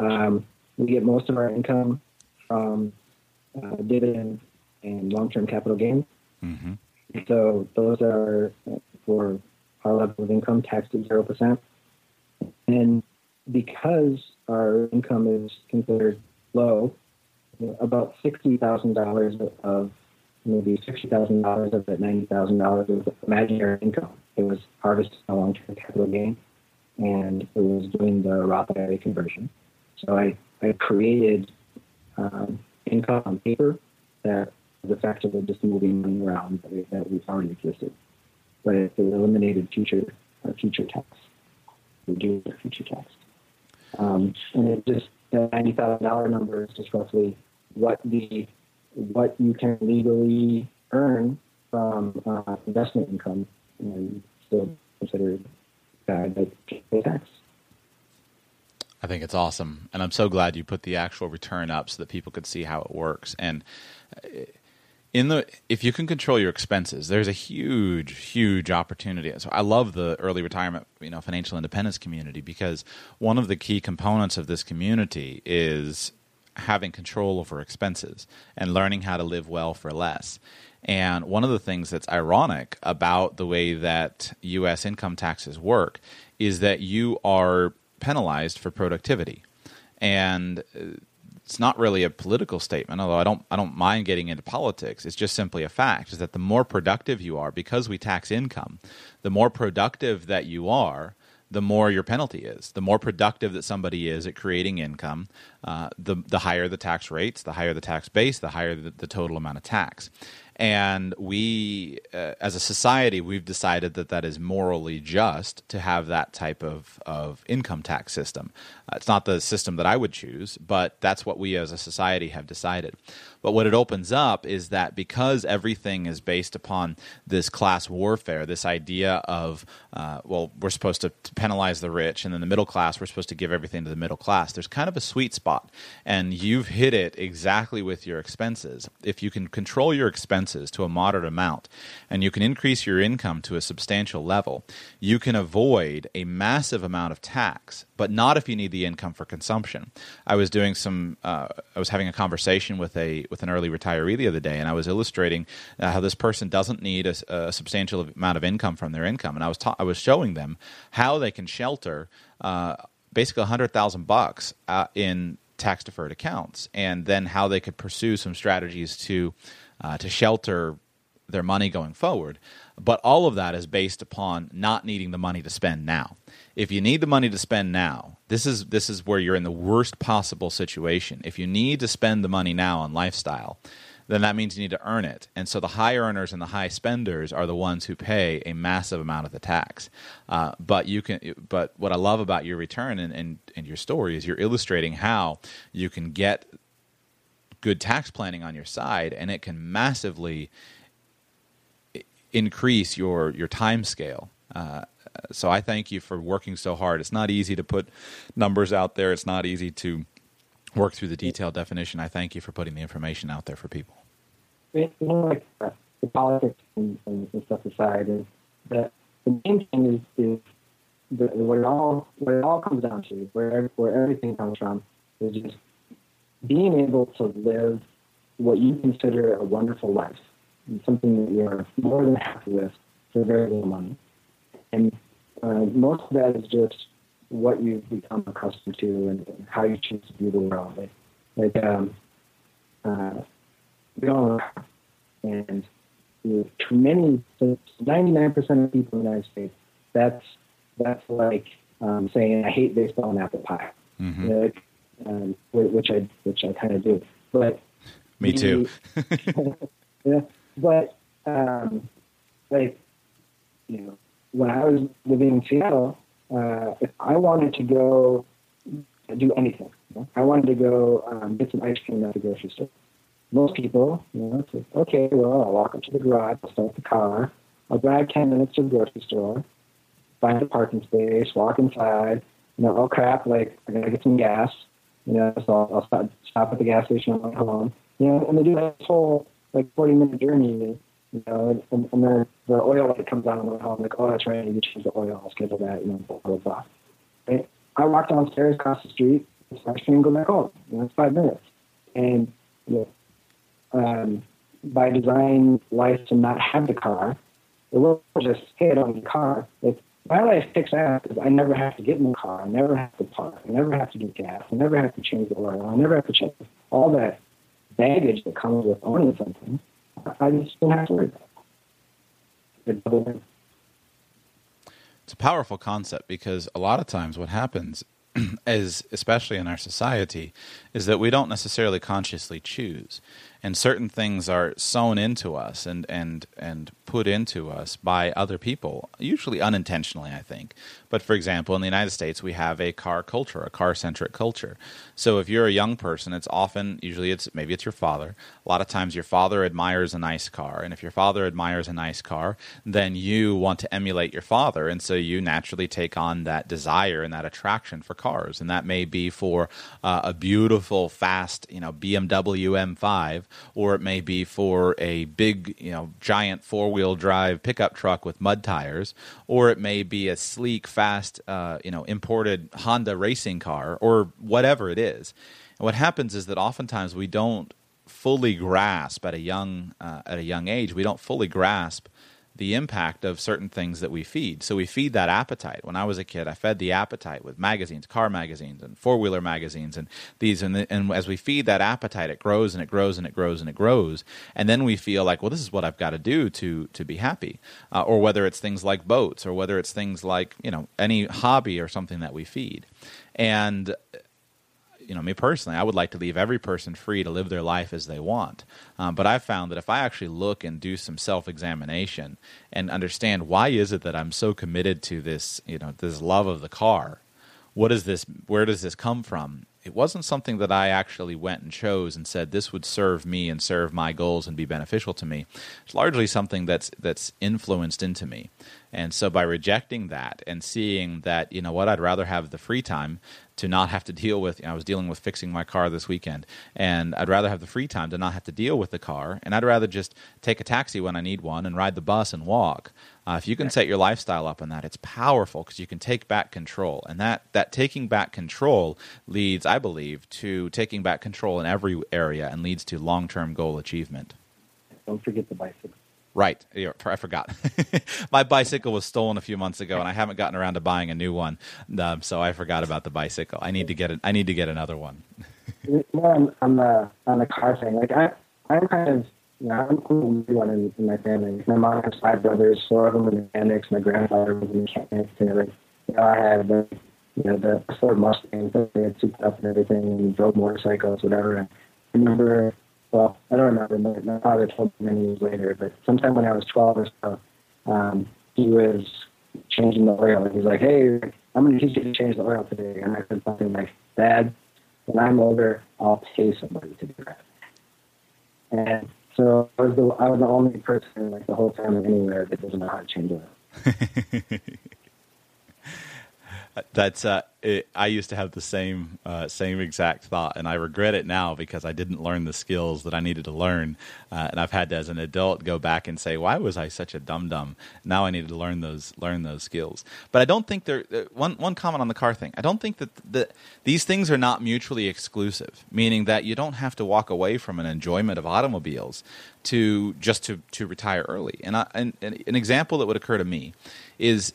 Um, we get most of our income from uh, dividends and long-term capital gains. Mm-hmm. So those are for our level of income taxed at zero percent. And because our income is considered low, about sixty thousand dollars of maybe sixty thousand dollars of that ninety thousand dollars was imaginary income. It was harvested a long-term capital gain, and it was doing the Roth IRA conversion. So I, I created um, income on paper that was effectively just moving money around that, we, that we've already existed, but it, it eliminated future our future tax, reduced future tax, um, and it just the ninety thousand dollar number is just roughly what the what you can legally earn from uh, investment income and still considered uh, tax. I think it's awesome, and I'm so glad you put the actual return up so that people could see how it works. And uh, in the if you can control your expenses, there's a huge, huge opportunity. So I love the early retirement, you know, financial independence community because one of the key components of this community is having control over expenses and learning how to live well for less. And one of the things that's ironic about the way that U.S. income taxes work is that you are penalized for productivity. And uh, it's not really a political statement, although I don't I don't mind getting into politics. It's just simply a fact is that the more productive you are, because we tax income, the more productive that you are, the more your penalty is. The more productive that somebody is at creating income, uh, the the higher the tax rates, the higher the tax base, the higher the, the total amount of tax. And we, uh, as a society, we've decided that that is morally just to have that type of, of income tax system. It's not the system that I would choose, but that's what we as a society have decided. But what it opens up is that because everything is based upon this class warfare, this idea of, uh, well, we're supposed to penalize the rich, and then the middle class, we're supposed to give everything to the middle class, there's kind of a sweet spot. And you've hit it exactly with your expenses. If you can control your expenses to a moderate amount and you can increase your income to a substantial level, you can avoid a massive amount of tax but not if you need the income for consumption. I was doing some, uh, I was having a conversation with a with an early retiree the other day, and I was illustrating uh, how this person doesn't need a, a, substantial amount of income from their income, and I was ta- I was showing them how they can shelter uh, basically hundred thousand bucks uh, in tax deferred accounts, and then how they could pursue some strategies to uh, to shelter their money going forward. But all of that is based upon not needing the money to spend now if you need the money to spend now, this is this is where you're in the worst possible situation. If you need to spend the money now on lifestyle, then that means you need to earn it. And so the high earners and the high spenders are the ones who pay a massive amount of the tax. Uh, but you can. But what I love about your return and, and, and your story is you're illustrating how you can get good tax planning on your side, and it can massively increase your your time scale. Uh, so I thank you for working so hard. It's not easy to put numbers out there. It's not easy to work through the detailed definition. I thank you for putting the information out there for people. You know, like uh, the politics and, and, stuff aside, is that the main thing is, is the, what it all what it all comes down to, where where everything comes from, is just being able to live what you consider a wonderful life, something that you're more than happy with for very little money. And uh, most of that is just what you've become accustomed to and how you choose to view the world. Like, like um, uh, we all know, and you know, many, ninety-nine percent of people in the United States, that's that's like um, saying I hate baseball and apple pie, mm-hmm. you know, like, um, which I which I kind of do. But me too. yeah, but um, like you know, when I was living in Seattle, uh, if I wanted to go do anything, you know, I wanted to go um, get some ice cream at the grocery store. Most people, you know, say, okay, well, I'll walk up to the garage, I'll start the car, I'll drive 10 minutes to the grocery store, find a parking space, walk inside, you know, oh crap, like, I gotta get some gas, you know, so I'll, I'll stop, stop at the gas station on my home, you know, and they do that whole, like, 40 minute journey you know, and, and then the oil light comes on, and I'm like, oh, that's right, you change the oil, I'll schedule that, you know, blah, blah, blah. Right? I walk downstairs across the street, I can go back home. You it's five minutes. And, you know, um, by design, life to not have the car, it will just, hey, on need a car. It's, my life kicks ass because I never have to get in the car. I never have to park. I never have to get gas. I never have to change the oil. I never have to change all that baggage that comes with owning something. I just don't have to worry about it. It's a powerful concept because a lot of times what happens is, especially in our society, is that we don't necessarily consciously choose and certain things are sewn into us and and and put into us by other people, usually unintentionally, I think. But for example, in the United States, we have a car culture, a car centric culture. So if you're a young person, it's often usually it's maybe it's your father. A lot of times, your father admires a nice car, and if your father admires a nice car, then you want to emulate your father, and so you naturally take on that desire and that attraction for cars, and that may be for uh, a beautiful, fast, you know, BMW M5 or it may be for a big, you know, giant four wheel drive pickup truck with mud tires, or it may be a sleek, fast, uh, you know, imported Honda racing car, or whatever it is. And what happens is that oftentimes we don't fully grasp at a young uh, at a young age. We don't fully grasp the impact of certain things that we feed. So we feed that appetite. When I was a kid, I fed the appetite with magazines, car magazines, and four wheeler magazines, and these. And, the, and as we feed that appetite, it grows and it grows and it grows and it grows. And then we feel like, well, this is what I've got to do to to be happy. Uh, or whether it's things like boats, or whether it's things like you know any hobby or something that we feed. And you know, me personally, I would like to leave every person free to live their life as they want. Um, but I've found that if I actually look and do some self examination and understand why is it that I'm so committed to this, you know, this love of the car, what is this? Where does this come from? It wasn't something that I actually went and chose and said this would serve me and serve my goals and be beneficial to me. It's largely something that's that's influenced into me. And so by rejecting that and seeing that, you know what, I'd rather have the free time to not have to deal with. You know, I was dealing with fixing my car this weekend, and I'd rather have the free time to not have to deal with the car, and I'd rather just take a taxi when I need one and ride the bus and walk. Uh, if you can set your lifestyle up on that, it's powerful because you can take back control, and that that taking back control leads, I believe, to taking back control in every area and leads to long term goal achievement. Don't forget the bicycle. Right. I forgot. My bicycle was stolen a few months ago, and I haven't gotten around to buying a new one. Um, so I forgot about the bicycle. I need to get it. I need to get another one. More on, on the on the car thing. Like I, I'm kind of you know, I'm the weird one in, in my family. My mom has five brothers. Four of them were mechanics. My grandfather was a mechanic. And like, you know, I had the you know the Ford Mustangs that they had souped up and everything, and drove motorcycles, whatever. And I remember well, I don't remember. My, father told me many years later, but sometime when I was 12 or so, um, he was changing the oil. And He's like, hey, I'm going to teach you to change the oil today. And I said something like, Dad, when I'm older, I'll pay somebody to do that. And so I was the, I was the only person like the whole family anywhere that doesn't know how to change oil. That's uh, it, I used to have the same uh, same exact thought, and I regret it now because I didn't learn the skills that I needed to learn, uh, and I've had to, as an adult, go back and say, "Why was I such a dum dum?" Now I needed to learn those learn those skills. But I don't think there. One one comment on the car thing. I don't think that the, these things are not mutually exclusive, meaning that you don't have to walk away from an enjoyment of automobiles to just to to retire early. And, I, and, and an example that would occur to me is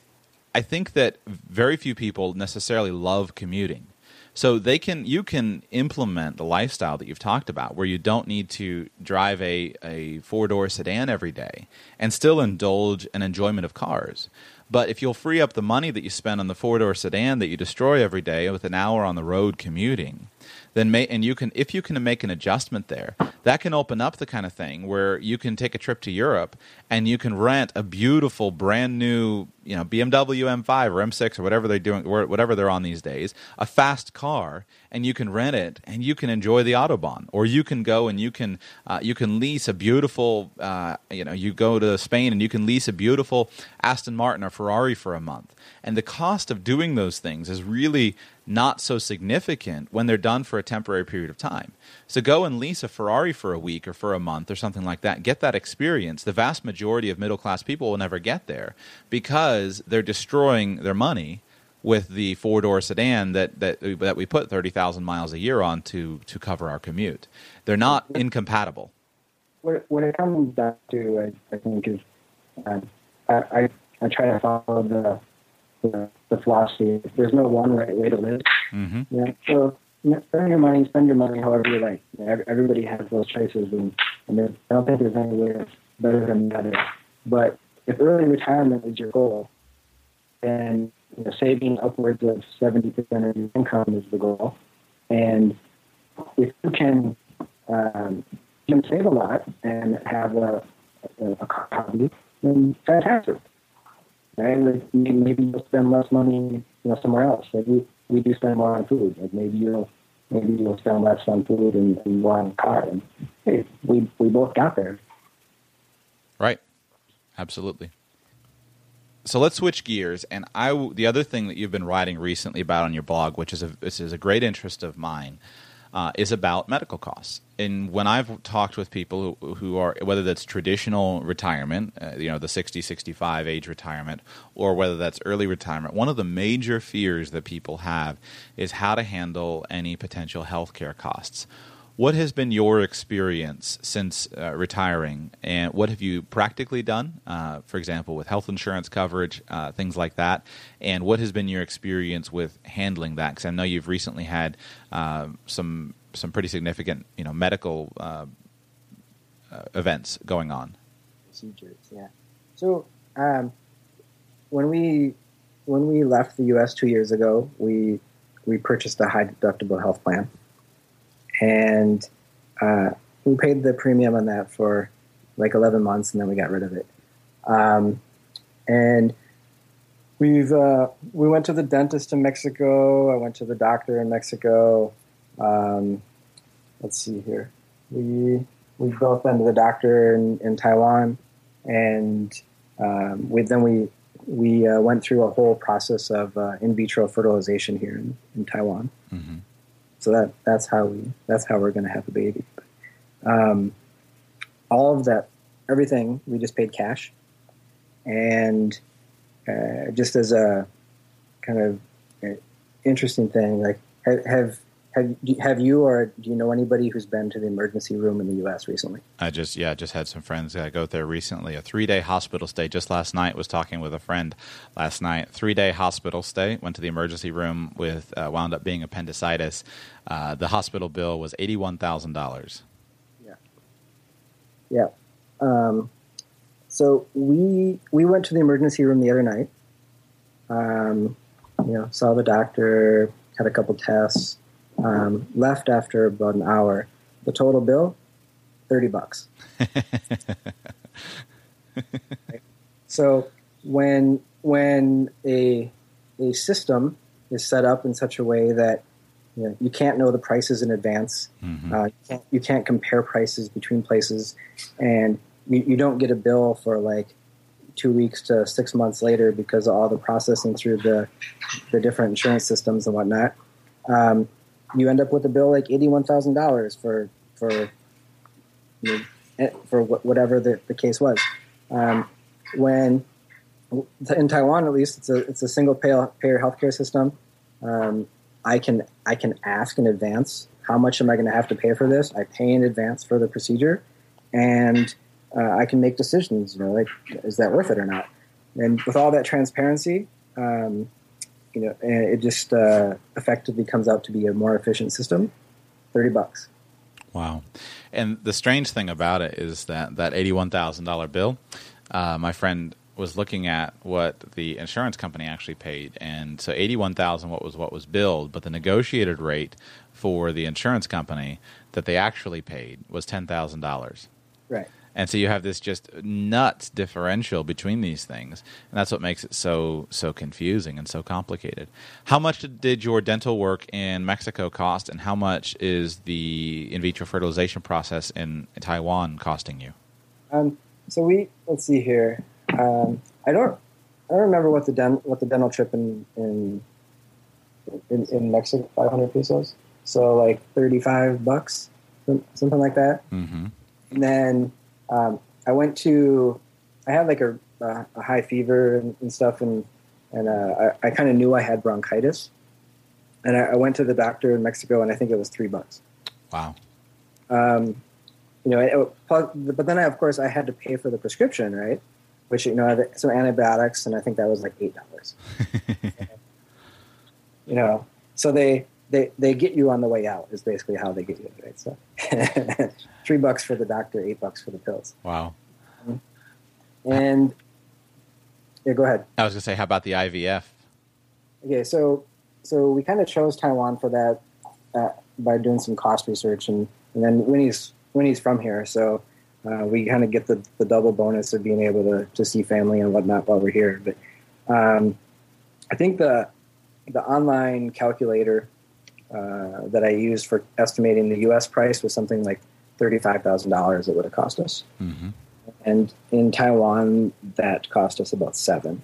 I think that very few people necessarily love commuting. So they can you can implement the lifestyle that you've talked about where you don't need to drive a, a four door sedan every day and still indulge an enjoyment of cars. But if you'll free up the money that you spend on the four door sedan that you destroy every day with an hour on the road commuting, then may, and you can if you can make an adjustment there, that can open up the kind of thing where you can take a trip to Europe and you can rent a beautiful brand new you know BMW M5 or M6 or whatever they're doing whatever they're on these days, a fast car, and you can rent it and you can enjoy the autobahn, or you can go and you can uh, you can lease a beautiful uh, you know you go to Spain and you can lease a beautiful Aston Martin or Ferrari for a month, and the cost of doing those things is really not so significant when they're done for a temporary period of time. So go and lease a Ferrari for a week or for a month or something like that. Get that experience. The vast majority of middle class people will never get there because they're destroying their money with the four door sedan that, that that we put thirty thousand miles a year on to to cover our commute. They're not incompatible. What it comes back to, I, I think, is uh, I, I I try to follow the the, the philosophy. There's no one right way to live. Mm-hmm. Yeah. So you know, spend your money, spend your money however you like. You know, everybody has those choices, and, and I don't think there's any way that's better than the other. But if early retirement is your goal, then you know, saving upwards of 70% of your income is the goal. And if you can, um, you can save a lot and have a, a, a hobby, then fantastic right? Maybe you'll spend less money, you know, somewhere else. Like we, we do spend more on food. Like maybe you'll maybe you'll spend less on food and, more on a car. And hey, we we both got there. Right. Absolutely. So let's switch gears. And I, the other thing that you've been writing recently about on your blog, which is a, this is a great interest of mine, uh, is about medical costs. And when I've talked with people who, who are, whether that's traditional retirement, uh, you know, the 60, 65 age retirement, or whether that's early retirement, one of the major fears that people have is how to handle any potential healthcare costs. What has been your experience since uh, retiring, and what have you practically done, uh, for example, with health insurance coverage, uh, things like that? And what has been your experience with handling that? Because I know you've recently had uh, some some pretty significant, you know, medical uh, uh, events going on. Procedures, yeah. So um, when we when we left the U.S. two years ago, we we purchased a high deductible health plan, and uh, we paid the premium on that for like 11 months, and then we got rid of it. Um, and we've uh, we went to the dentist in Mexico. I went to the doctor in Mexico. Um, let's see here. We we've both been to the doctor in, in Taiwan, and um, we then we we uh, went through a whole process of uh, in vitro fertilization here in, in Taiwan. Mm-hmm. So that that's how we that's how we're going to have a baby. Um, all of that, everything, we just paid cash, and uh, just as a kind of uh, interesting thing, like have have have you or do you know anybody who's been to the emergency room in the U.S. recently? I just yeah, just had some friends that go there recently. A three day hospital stay. Just last night was talking with a friend. Last night, three day hospital stay. Went to the emergency room with uh, wound up being appendicitis. Uh, the hospital bill was eighty one thousand dollars. Yeah. Yeah. Um, so we we went to the emergency room the other night. Um, you know, saw the doctor, had a couple tests um, left after about an hour. The total bill, thirty bucks. so when when a a system is set up in such a way that you, know, you can't know the prices in advance, mm-hmm. uh, you, can't, you, can't, compare prices between places, and you, you don't get a bill for like two weeks to six months later because of all the processing through the the different insurance systems and whatnot. Um, you end up with a bill like eighty-one thousand dollars for for you know, for whatever the, the case was. Um, when in Taiwan, at least, it's a it's a single payer, healthcare system. Um, I can I can ask in advance how much am I going to have to pay for this. I pay in advance for the procedure, and uh, I can make decisions. You know, like is that worth it or not? And with all that transparency, um, you know, it just uh, effectively comes out to be a more efficient system. Thirty bucks. Wow, and the strange thing about it is that that eighty-one thousand dollar bill, uh, my friend was looking at what the insurance company actually paid, and so eighty-one thousand what was what was billed, but the negotiated rate for the insurance company that they actually paid was ten thousand dollars. Right and so you have this just nuts differential between these things. And that's what makes it so so confusing and so complicated. How much did your dental work in mexico cost and how much is the in vitro fertilization process in taiwan costing you? Um, so we let's see here. Um, i don't i don't remember what the den- what the dental trip in in in, in mexico 500 pesos? So like 35 bucks something like that. Mm-hmm. and then um, I went to, I had like a, a, a high fever and, and, stuff, and and uh, I, I kind of knew I had bronchitis, and I, I, went to the doctor in Mexico, and I think it was three bucks. Wow. Um, you know, it, but then I, of course I had to pay for the prescription, right? Which you know, some antibiotics, and I think that was like eight dollars. you know, so they they they get you on the way out is basically how they get you right? So three bucks for the doctor eight bucks for the pills. Wow. And yeah go ahead. I was going to say how about the ivf okay so so we kind of chose taiwan for that uh, by doing some cost research and, and then winnie's winnie's from here so uh, we kind of get the, the double bonus of being able to, to see family and whatnot while we're here but um, i think the the online calculator uh, that I used for estimating the U.S. price was something like thirty-five thousand dollars. It would have cost us, mm-hmm. and in Taiwan, that cost us about seven.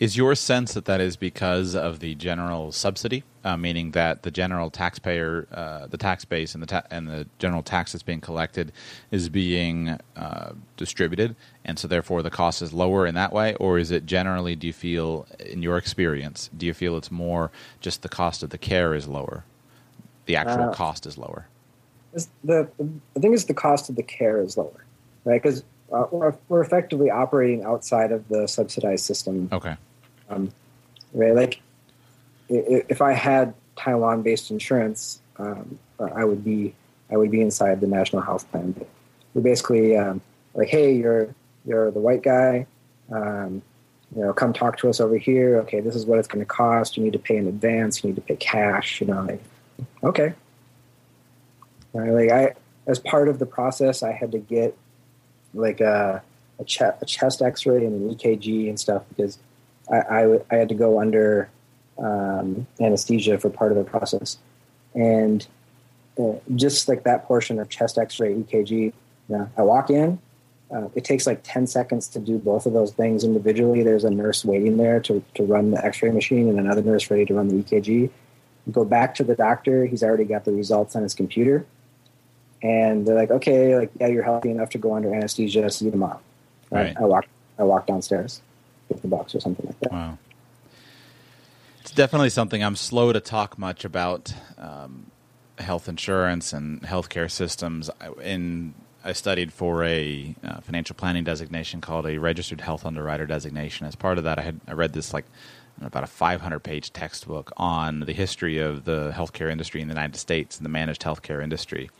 Is your sense that that is because of the general subsidy, uh, meaning that the general taxpayer, uh, the tax base, and the ta- and the general tax that's being collected is being uh, distributed, and so therefore the cost is lower in that way, or is it generally? Do you feel, in your experience, do you feel it's more just the cost of the care is lower, the actual uh, cost is lower? The I think it's the cost of the care is lower, right? Because uh, we're, we're effectively operating outside of the subsidized system. Okay um, right? Like, if I had Taiwan-based insurance, um, I would be I would be inside the national health plan. We're basically um, like, hey, you're you're the white guy. Um, you know, come talk to us over here. Okay, this is what it's going to cost. You need to pay in advance. You need to pay cash. You know, like, okay. Right, like I, as part of the process, I had to get like a a, ch- a chest X-ray and an EKG and stuff because I, I, I had to go under um, anesthesia for part of the process, and uh, just like that portion of chest X-ray, EKG, you know, I walk in. Uh, it takes like 10 seconds to do both of those things individually. There's a nurse waiting there to, to run the x ray machine and another nurse ready to run the EKG. Go back to the doctor, he's already got the results on his computer. And they're like, okay, like, yeah, you're healthy enough to go under anesthesia. See you tomorrow. Right. I walk, I walk downstairs, the box or something like that. Wow. It's definitely something I'm slow to talk much about um, health insurance and healthcare systems. In I studied for a uh, financial planning designation called a registered health underwriter designation. As part of that, I had I read this like about a 500 page textbook on the history of the healthcare industry in the United States and the managed healthcare industry.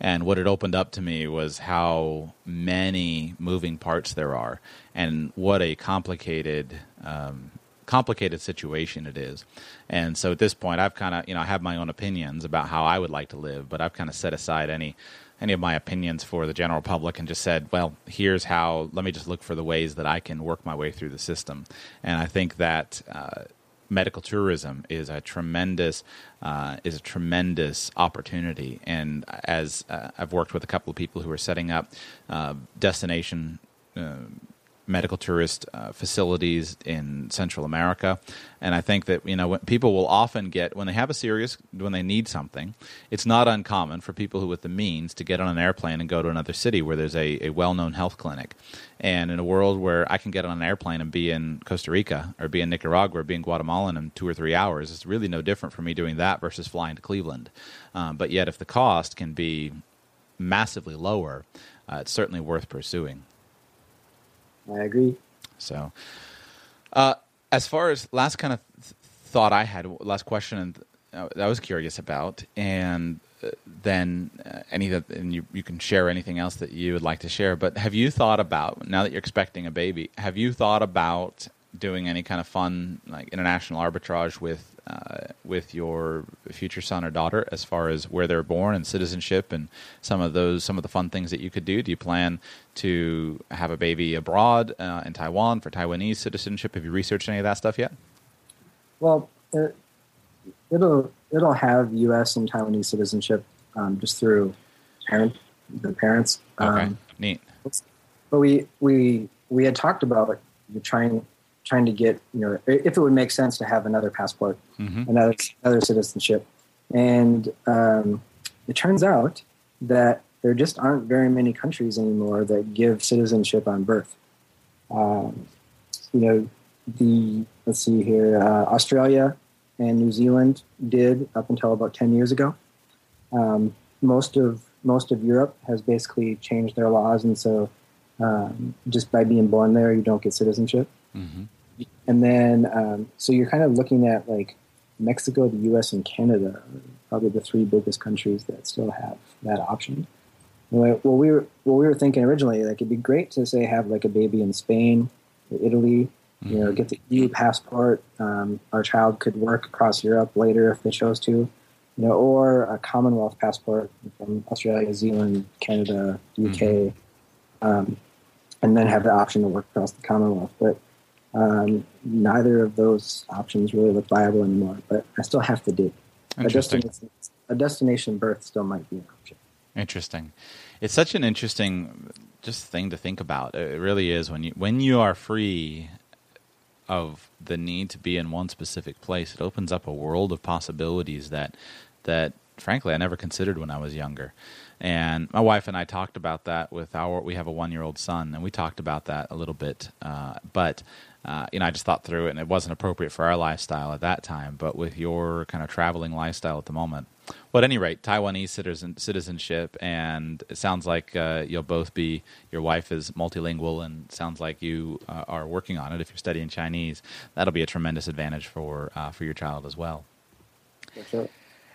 And what it opened up to me was how many moving parts there are and what a complicated um, complicated situation it is. And so at this point I've kind of, you know, I have my own opinions about how I would like to live, but I've kind of set aside any any of my opinions for the general public and just said, well, here's how, let me just look for the ways that I can work my way through the system. And I think that uh, medical tourism is a tremendous uh, is a tremendous opportunity. And as uh, I've worked with a couple of people who are setting up uh, destination uh, medical tourist uh, facilities in Central America, and I think that you know people will often get when they have a serious when they need something. It's not uncommon for people who with the means to get on an airplane and go to another city where there's a, a well known health clinic. And in a world where I can get on an airplane and be in Costa Rica or be in Nicaragua or be in Guatemala in two or three hours, it's really no different for me doing that versus flying to Cleveland. Um, but yet, if the cost can be massively lower, uh, it's certainly worth pursuing. I agree. So, uh, as far as last kind of th- thought I had, last question uh, I was curious about, and uh, then uh, any that, and you, you can share anything else that you would like to share. But have you thought about now that you're expecting a baby? Have you thought about doing any kind of fun like international arbitrage with uh, with your future son or daughter as far as where they're born and citizenship and some of those some of the fun things that you could do? Do you plan to have a baby abroad uh, in Taiwan for Taiwanese citizenship? Have you researched any of that stuff yet? Well, it, it'll it'll have U.S. and Taiwanese citizenship um, just through parent the parents. Okay, Um, neat. but we we we had talked about trying trying to get you know if it would make sense to have another passport, hmm another another citizenship, and um, it turns out that there just aren't very many countries anymore that give citizenship on birth. Um, you know, the let's see here, uh, Australia and New Zealand did up until about ten years ago. Um, most of most of Europe has basically changed their laws, and so um, just by being born there, you don't get citizenship. hmm And then, um, so you're kind of looking at like Mexico, the U.S., and Canada, probably the three biggest countries that still have that option. Well, we were what we were thinking originally, like it'd be great to say have like a baby in Spain, or Italy, you know, get the EU passport. Um, our child could work across Europe later if they chose to, you know, or a Commonwealth passport from Australia, New Zealand, Canada, UK, um, and then have the option to work across the Commonwealth. But um, neither of those options really look viable anymore. But I still have to do a destination, a destination birth still might be an option. Interesting. It's such an interesting just thing to think about. It really is when you when you are free of the need to be in one specific place, it opens up a world of possibilities that that frankly I never considered when I was younger. And my wife and I talked about that with our we have a 1-year-old son and we talked about that a little bit uh, but uh, you know, I just thought through it, and it wasn't appropriate for our lifestyle at that time. But with your kind of traveling lifestyle at the moment, well, at any rate, Taiwanese citizen, citizenship, and it sounds like uh, you'll both be. Your wife is multilingual, and sounds like you uh, are working on it. If you're studying Chinese, that'll be a tremendous advantage for uh, for your child as well.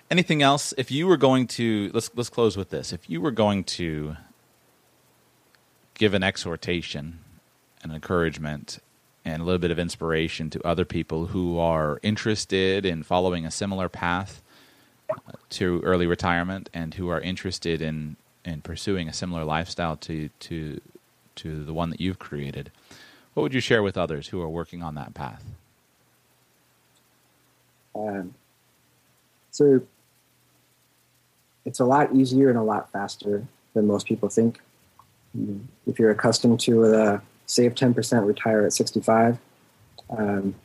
Anything else? If you were going to let's let's close with this. If you were going to give an exhortation, an encouragement and a little bit of inspiration to other people who are interested in following a similar path uh, to early retirement and who are interested in in pursuing a similar lifestyle to to to the one that you've created. What would you share with others who are working on that path? Um, so it's a lot easier and a lot faster than most people think. If you're accustomed to uh, save 10%, retire at 65, um,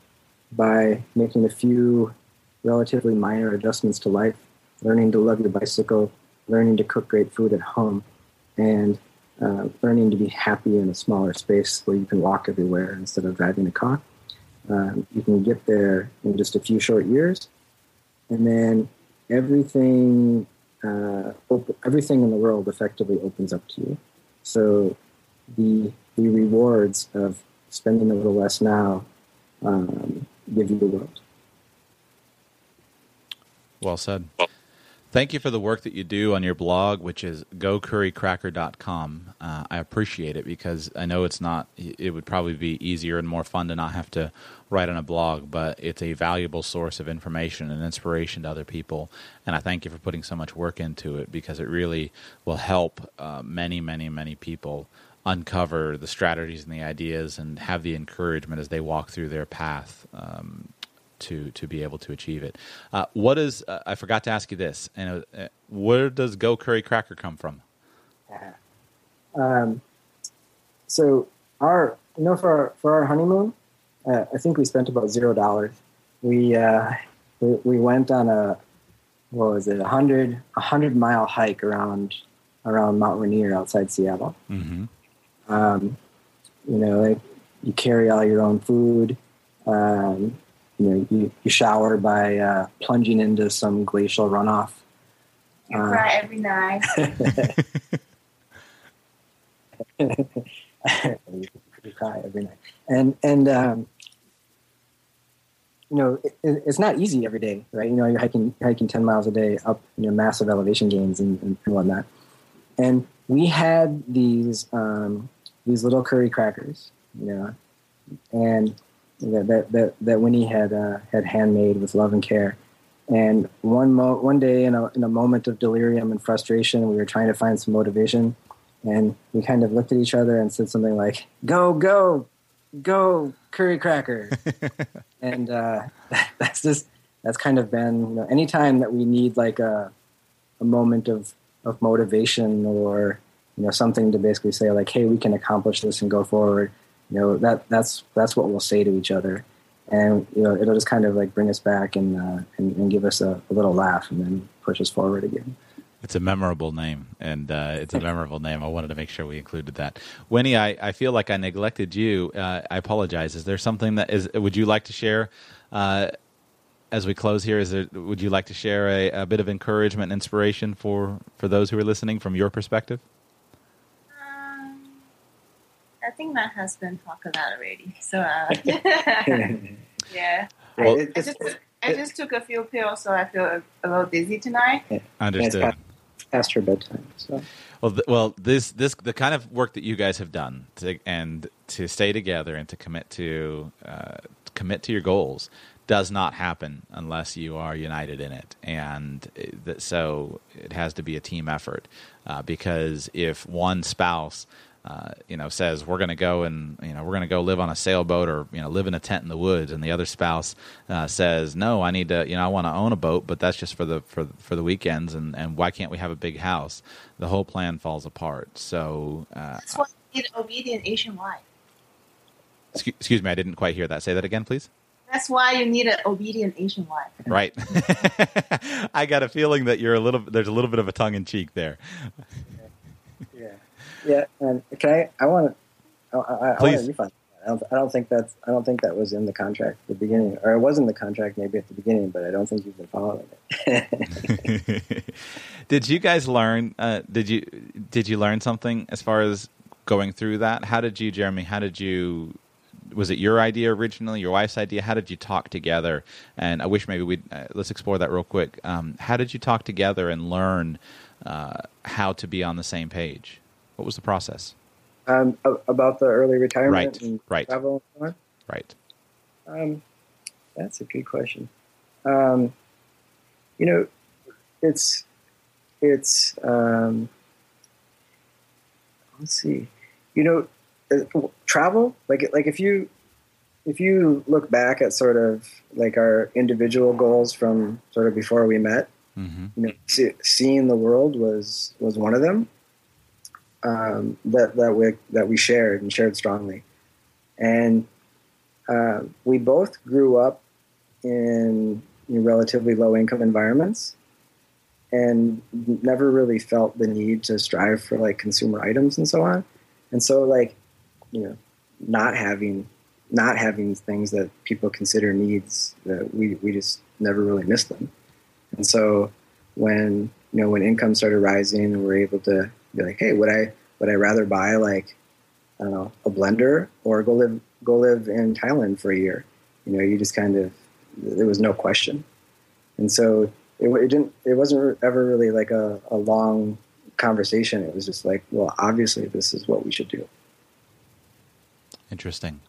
by making a few relatively minor adjustments to life, learning to love your bicycle, learning to cook great food at home, and uh, learning to be happy in a smaller space where you can walk everywhere instead of driving a car. Um, you can get there in just a few short years, and then everything uh, op- everything in the world effectively opens up to you. So the the rewards of spending a little less now um, give you the world. Well said. Thank you for the work that you do on your blog, which is gocurrycracker.com. Uh, I appreciate it because I know it's not, it would probably be easier and more fun to not have to write on a blog, but it's a valuable source of information and inspiration to other people. And I thank you for putting so much work into it because it really will help uh, many, many, many people uncover the strategies and the ideas and have the encouragement as they walk through their path um, to to be able to achieve it. Uh, what is uh, I forgot to ask you this, and uh, where does Go Curry Cracker come from? Um, so our you know for our, for our honeymoon, uh, I think we spent about zero dollars. We, uh, we we went on a what was it a hundred a hundred mile hike around around Mount Rainier outside Seattle. Mm-hmm. Um, you know, like you carry all your own food. Um, you know, you, you shower by uh, plunging into some glacial runoff. You cry every night. you cry every night, and and um, you know it, it's not easy every day, right? You know, you're hiking you're hiking ten miles a day up, you know, massive elevation gains and, and whatnot. And we had these um, these little curry crackers, you know, and that that that, that Winnie had uh, had handmade with love and care. And one mo- one day, in a in a moment of delirium and frustration, we were trying to find some motivation, and we kind of looked at each other and said something like, "Go, go, go, curry cracker," and uh, that's just that's kind of been you know, anytime that we need like a a moment of of motivation or you know something to basically say like, "Hey, we can accomplish this and go forward." You know that that's that's what we'll say to each other, and you know it'll just kind of like bring us back and uh, and, and, give us a, a, little laugh and then push us forward again. It's a memorable name, and uh, it's a memorable name. I wanted to make sure we included that. Winnie, I, I feel like I neglected you. Uh, I apologize. Is there something that is? Would you like to share? Uh, as we close here, is there, would you like to share a, a bit of encouragement, and inspiration for, for those who are listening from your perspective? I think my husband talked about already. So uh, yeah, well, I, I, just I just took a few pills, so I feel a, a little dizzy tonight. Yeah. Understood. Yeah, past, past her bedtime. So. Well, th- well, this this the kind of work that you guys have done, to, and to stay together and to commit to uh, commit to your goals does not happen unless you are united in it, and it, so it has to be a team effort. Uh, because if one spouse uh, you know, says we're going to go and you know we're going to go live on a sailboat or you know live in a tent in the woods, and the other spouse uh, says no, I need to you know I want to own a boat, but that's just for the for for the weekends, and and why can't we have a big house? The whole plan falls apart. So uh, that's why you need an obedient Asian wife. Excuse, excuse me, I didn't quite hear that. Say that again, please. That's why you need an obedient Asian wife. Right. I got a feeling that you're a little. There's a little bit of a tongue in cheek there. Yeah, and can I? I want to. I, I, want to refund. I don't, I don't think that's. I don't think that was in the contract at the beginning, or it was in the contract maybe at the beginning, but I don't think you've been following it. did you guys learn? Uh, did you did you learn something as far as going through that? How did you, Jeremy? How did you? Was it your idea originally? Your wife's idea? How did you talk together? And I wish maybe we uh, let's explore that real quick. Um, how did you talk together and learn uh, how to be on the same page? What was the process? Um, about the early retirement right, and right. travel Right. Um, that's a good question. Um, you know, it's it's um, let's see. You know, uh, travel like like if you if you look back at sort of like our individual goals from sort of before we met, mm-hmm. you know, see, seeing the world was was one of them um, that that we that we shared and shared strongly, and uh, we both grew up in you know, relatively low income environments and never really felt the need to strive for like consumer items and so on. And so like, you know, not having not having things that people consider needs that we, we just never really missed them. And so when you know when income started rising and we're able to be like, hey, would I would I rather buy like I don't know a blender or go live go live in Thailand for a year? You know, you just kind of there was no question. And so it, it didn't it wasn't ever really like a, a long conversation. It was just like, well, obviously this is what we should do. Interesting.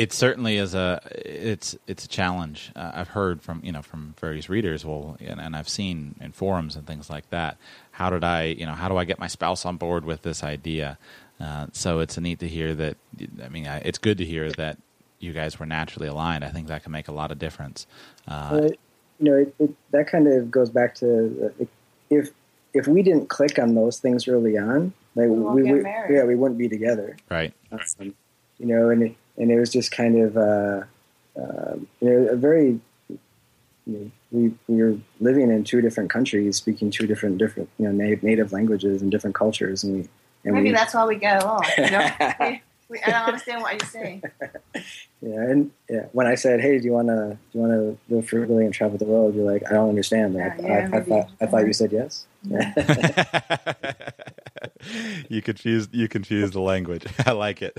It certainly is a it's it's a challenge. Uh, I've heard from you know from various readers, well, and, and, I've seen in forums and things like that. How did I you know how do I get my spouse on board with this idea? Uh, so it's neat to hear that. I mean, I, it's good to hear that you guys were naturally aligned. I think that can make a lot of difference. Uh, you know, it, it, that kind of goes back to uh, if if we didn't click on those things early on, like we, we, yeah, we wouldn't be together, right? Um, you know, and it, and it was just kind of uh, uh, you know a very you know, we we were living in two different countries, speaking two different different you know native, native languages and different cultures, and we and maybe we, that's why we get along. You know? I don't understand what you're saying. yeah, and yeah, when I said, "Hey, do you want to do you want to live frugally and travel the world?" You're like, "I don't understand." Like, yeah, yeah, I, I, thought I thought you said yes. you confused you confused the language. I like it.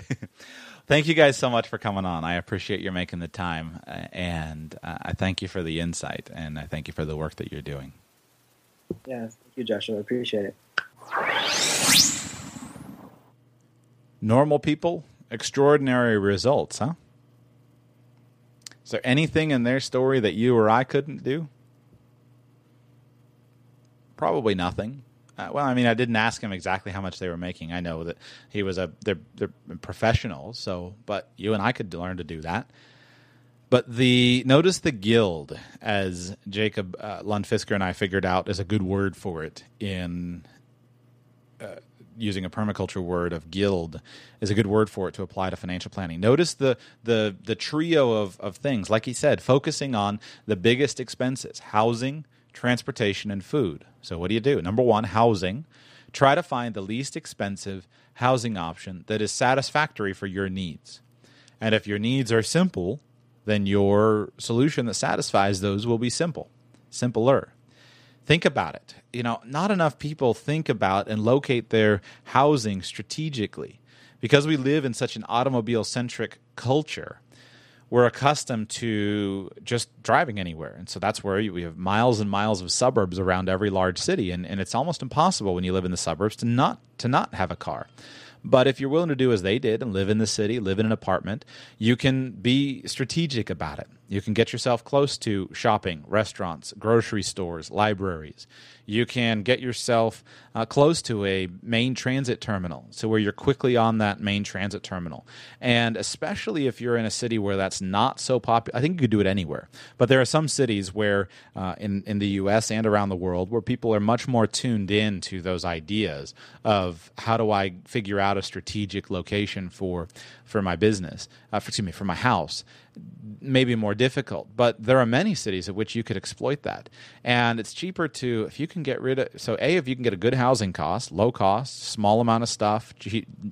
Thank you guys so much for coming on. I appreciate you making the time, uh, and uh, I thank you for the insight, and I thank you for the work that you're doing. Yeah, thank you, Joshua. I appreciate it. Normal people, extraordinary results, huh? Is there anything in their story that you or I couldn't do? Probably nothing. Uh, well, I mean, I didn't ask him exactly how much they were making. I know that he was a they're, they're professionals, so but you and I could learn to do that. But the notice the guild, as Jacob uh, Lund Fisker and I figured out, is a good word for it in uh, using a permaculture word of guild is a good word for it to apply to financial planning. Notice the the the trio of of things, like he said, focusing on the biggest expenses: housing, transportation, and food. So what do you do? Number one, housing. Try to find the least expensive housing option that is satisfactory for your needs. And if your needs are simple, then your solution that satisfies those will be simple, simpler. Think about it. You know, not enough people think about and locate their housing strategically. Because we live in such an automobile centric culture, we're accustomed to just driving anywhere. And so that's where we have miles and miles of suburbs around every large city. And, and it's almost impossible when you live in the suburbs to not, to not have a car. But if you're willing to do as they did and live in the city, live in an apartment, you can be strategic about it. You can get yourself close to shopping, restaurants, grocery stores, libraries. You can get yourself uh, close to a main transit terminal, so where you're quickly on that main transit terminal. And especially if you're in a city where that's not so popular, I think you could do it anywhere. But there are some cities where, uh, in in the U.S. and around the world, where people are much more tuned in to those ideas of how do I figure out a strategic location for for my business, uh, for, excuse me, for my house maybe more difficult. But there are many cities at which you could exploit that. And it's cheaper to, if you can get rid of, so A, if you can get a good housing cost, low cost, small amount of stuff,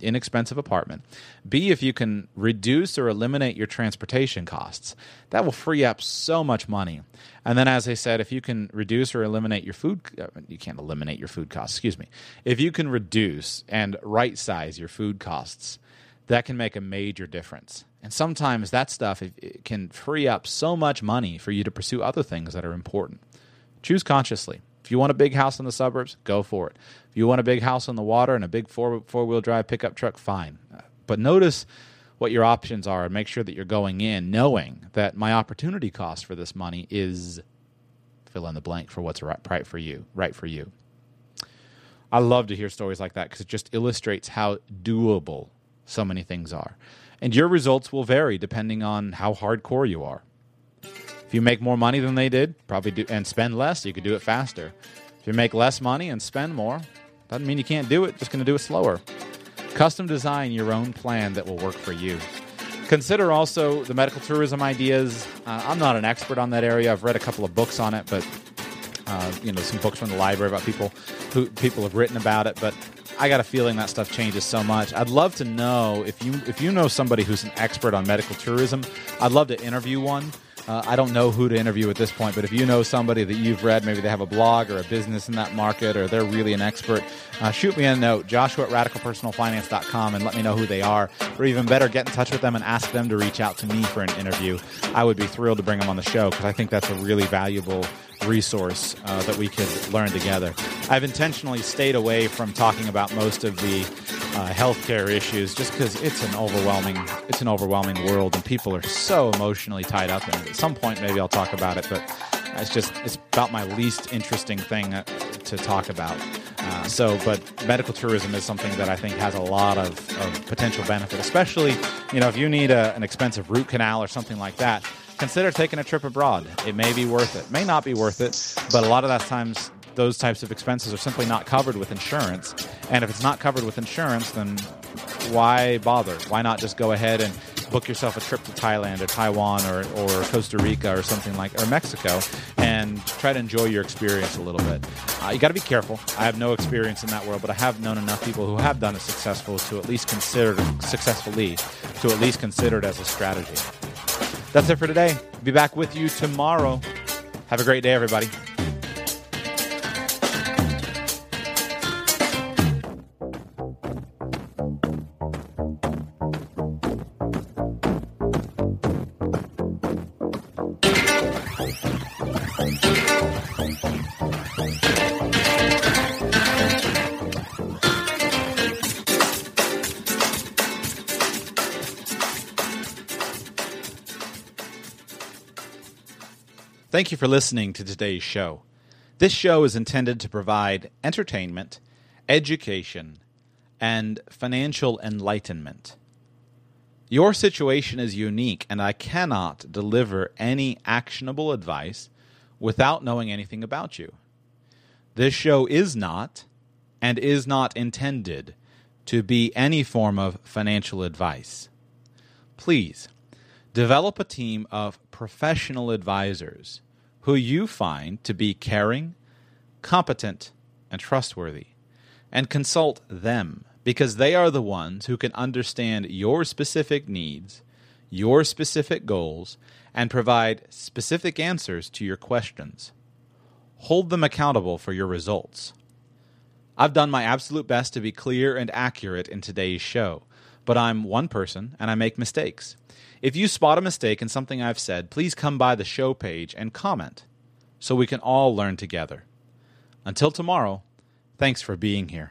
inexpensive apartment. B, if you can reduce or eliminate your transportation costs, that will free up so much money. And then, as I said, if you can reduce or eliminate your food, uh, you can't eliminate your food costs, excuse me. If you can reduce and right size your food costs, that can make a major difference. And sometimes that stuff can free up so much money for you to pursue other things that are important. Choose consciously. If you want a big house in the suburbs, go for it. If you want a big house on the water and a big four wheel drive pickup truck, fine. But notice what your options are and make sure that you're going in knowing that my opportunity cost for this money is fill in the blank for what's right, right for you, right for you. I love to hear stories like that because it just illustrates how doable so many things are. And your results will vary depending on how hardcore you are. If you make more money than they did, probably do and spend less, you could do it faster. If you make less money and spend more, doesn't mean you can't do it, just going to do it slower. Custom design your own plan that will work for you. Consider also the medical tourism ideas. Uh, I'm not an expert on that area. I've read a couple of books on it, but uh, you know, some books from the library about people who people have written about it. But I got a feeling that stuff changes so much. I'd love to know if you if you know somebody who's an expert on medical tourism. I'd love to interview one uh, I don't know who to interview at this point, but if you know somebody that you've read, maybe they have a blog or a business in that market, or they're really an expert, uh, shoot me a note, joshua at radicalpersonalfinance.com, and let me know who they are. Or even better, get in touch with them and ask them to reach out to me for an interview. I would be thrilled to bring them on the show because I think that's a really valuable resource uh, that we could learn together. I've intentionally stayed away from talking about most of the uh, healthcare issues just because it's an overwhelming it's an overwhelming world and people are so emotionally tied up in it. At some point, maybe I'll talk about it, but it's just it's about my least interesting thing uh, to talk about. Uh, so, but medical tourism is something that I think has a lot of, of potential benefit, especially you know if you need a, an expensive root canal or something like that consider taking a trip abroad. It may be worth it. May not be worth it, but a lot of that times those types of expenses are simply not covered with insurance. And if it's not covered with insurance, then why bother? Why not just go ahead and book yourself a trip to Thailand or Taiwan or, or Costa Rica or something like or Mexico and try to enjoy your experience a little bit. Uh, you got to be careful. I have no experience in that world, but I have known enough people who have done it successful to at least consider successfully to at least consider it as a strategy. That's it for today. Be back with you tomorrow. Have a great day, everybody. Thank you for listening to today's show. This show is intended to provide entertainment, education, and financial enlightenment. Your situation is unique, and I cannot deliver any actionable advice without knowing anything about you. This show is not and is not intended to be any form of financial advice. Please develop a team of professional advisors who you find to be caring, competent, and trustworthy, and consult them because they are the ones who can understand your specific needs, your specific goals, and provide specific answers to your questions. Hold them accountable for your results. I've done my absolute best to be clear and accurate in today's show, but I'm one person and I make mistakes. If you spot a mistake in something I've said, please come by the show page and comment so we can all learn together. Until tomorrow, thanks for being here.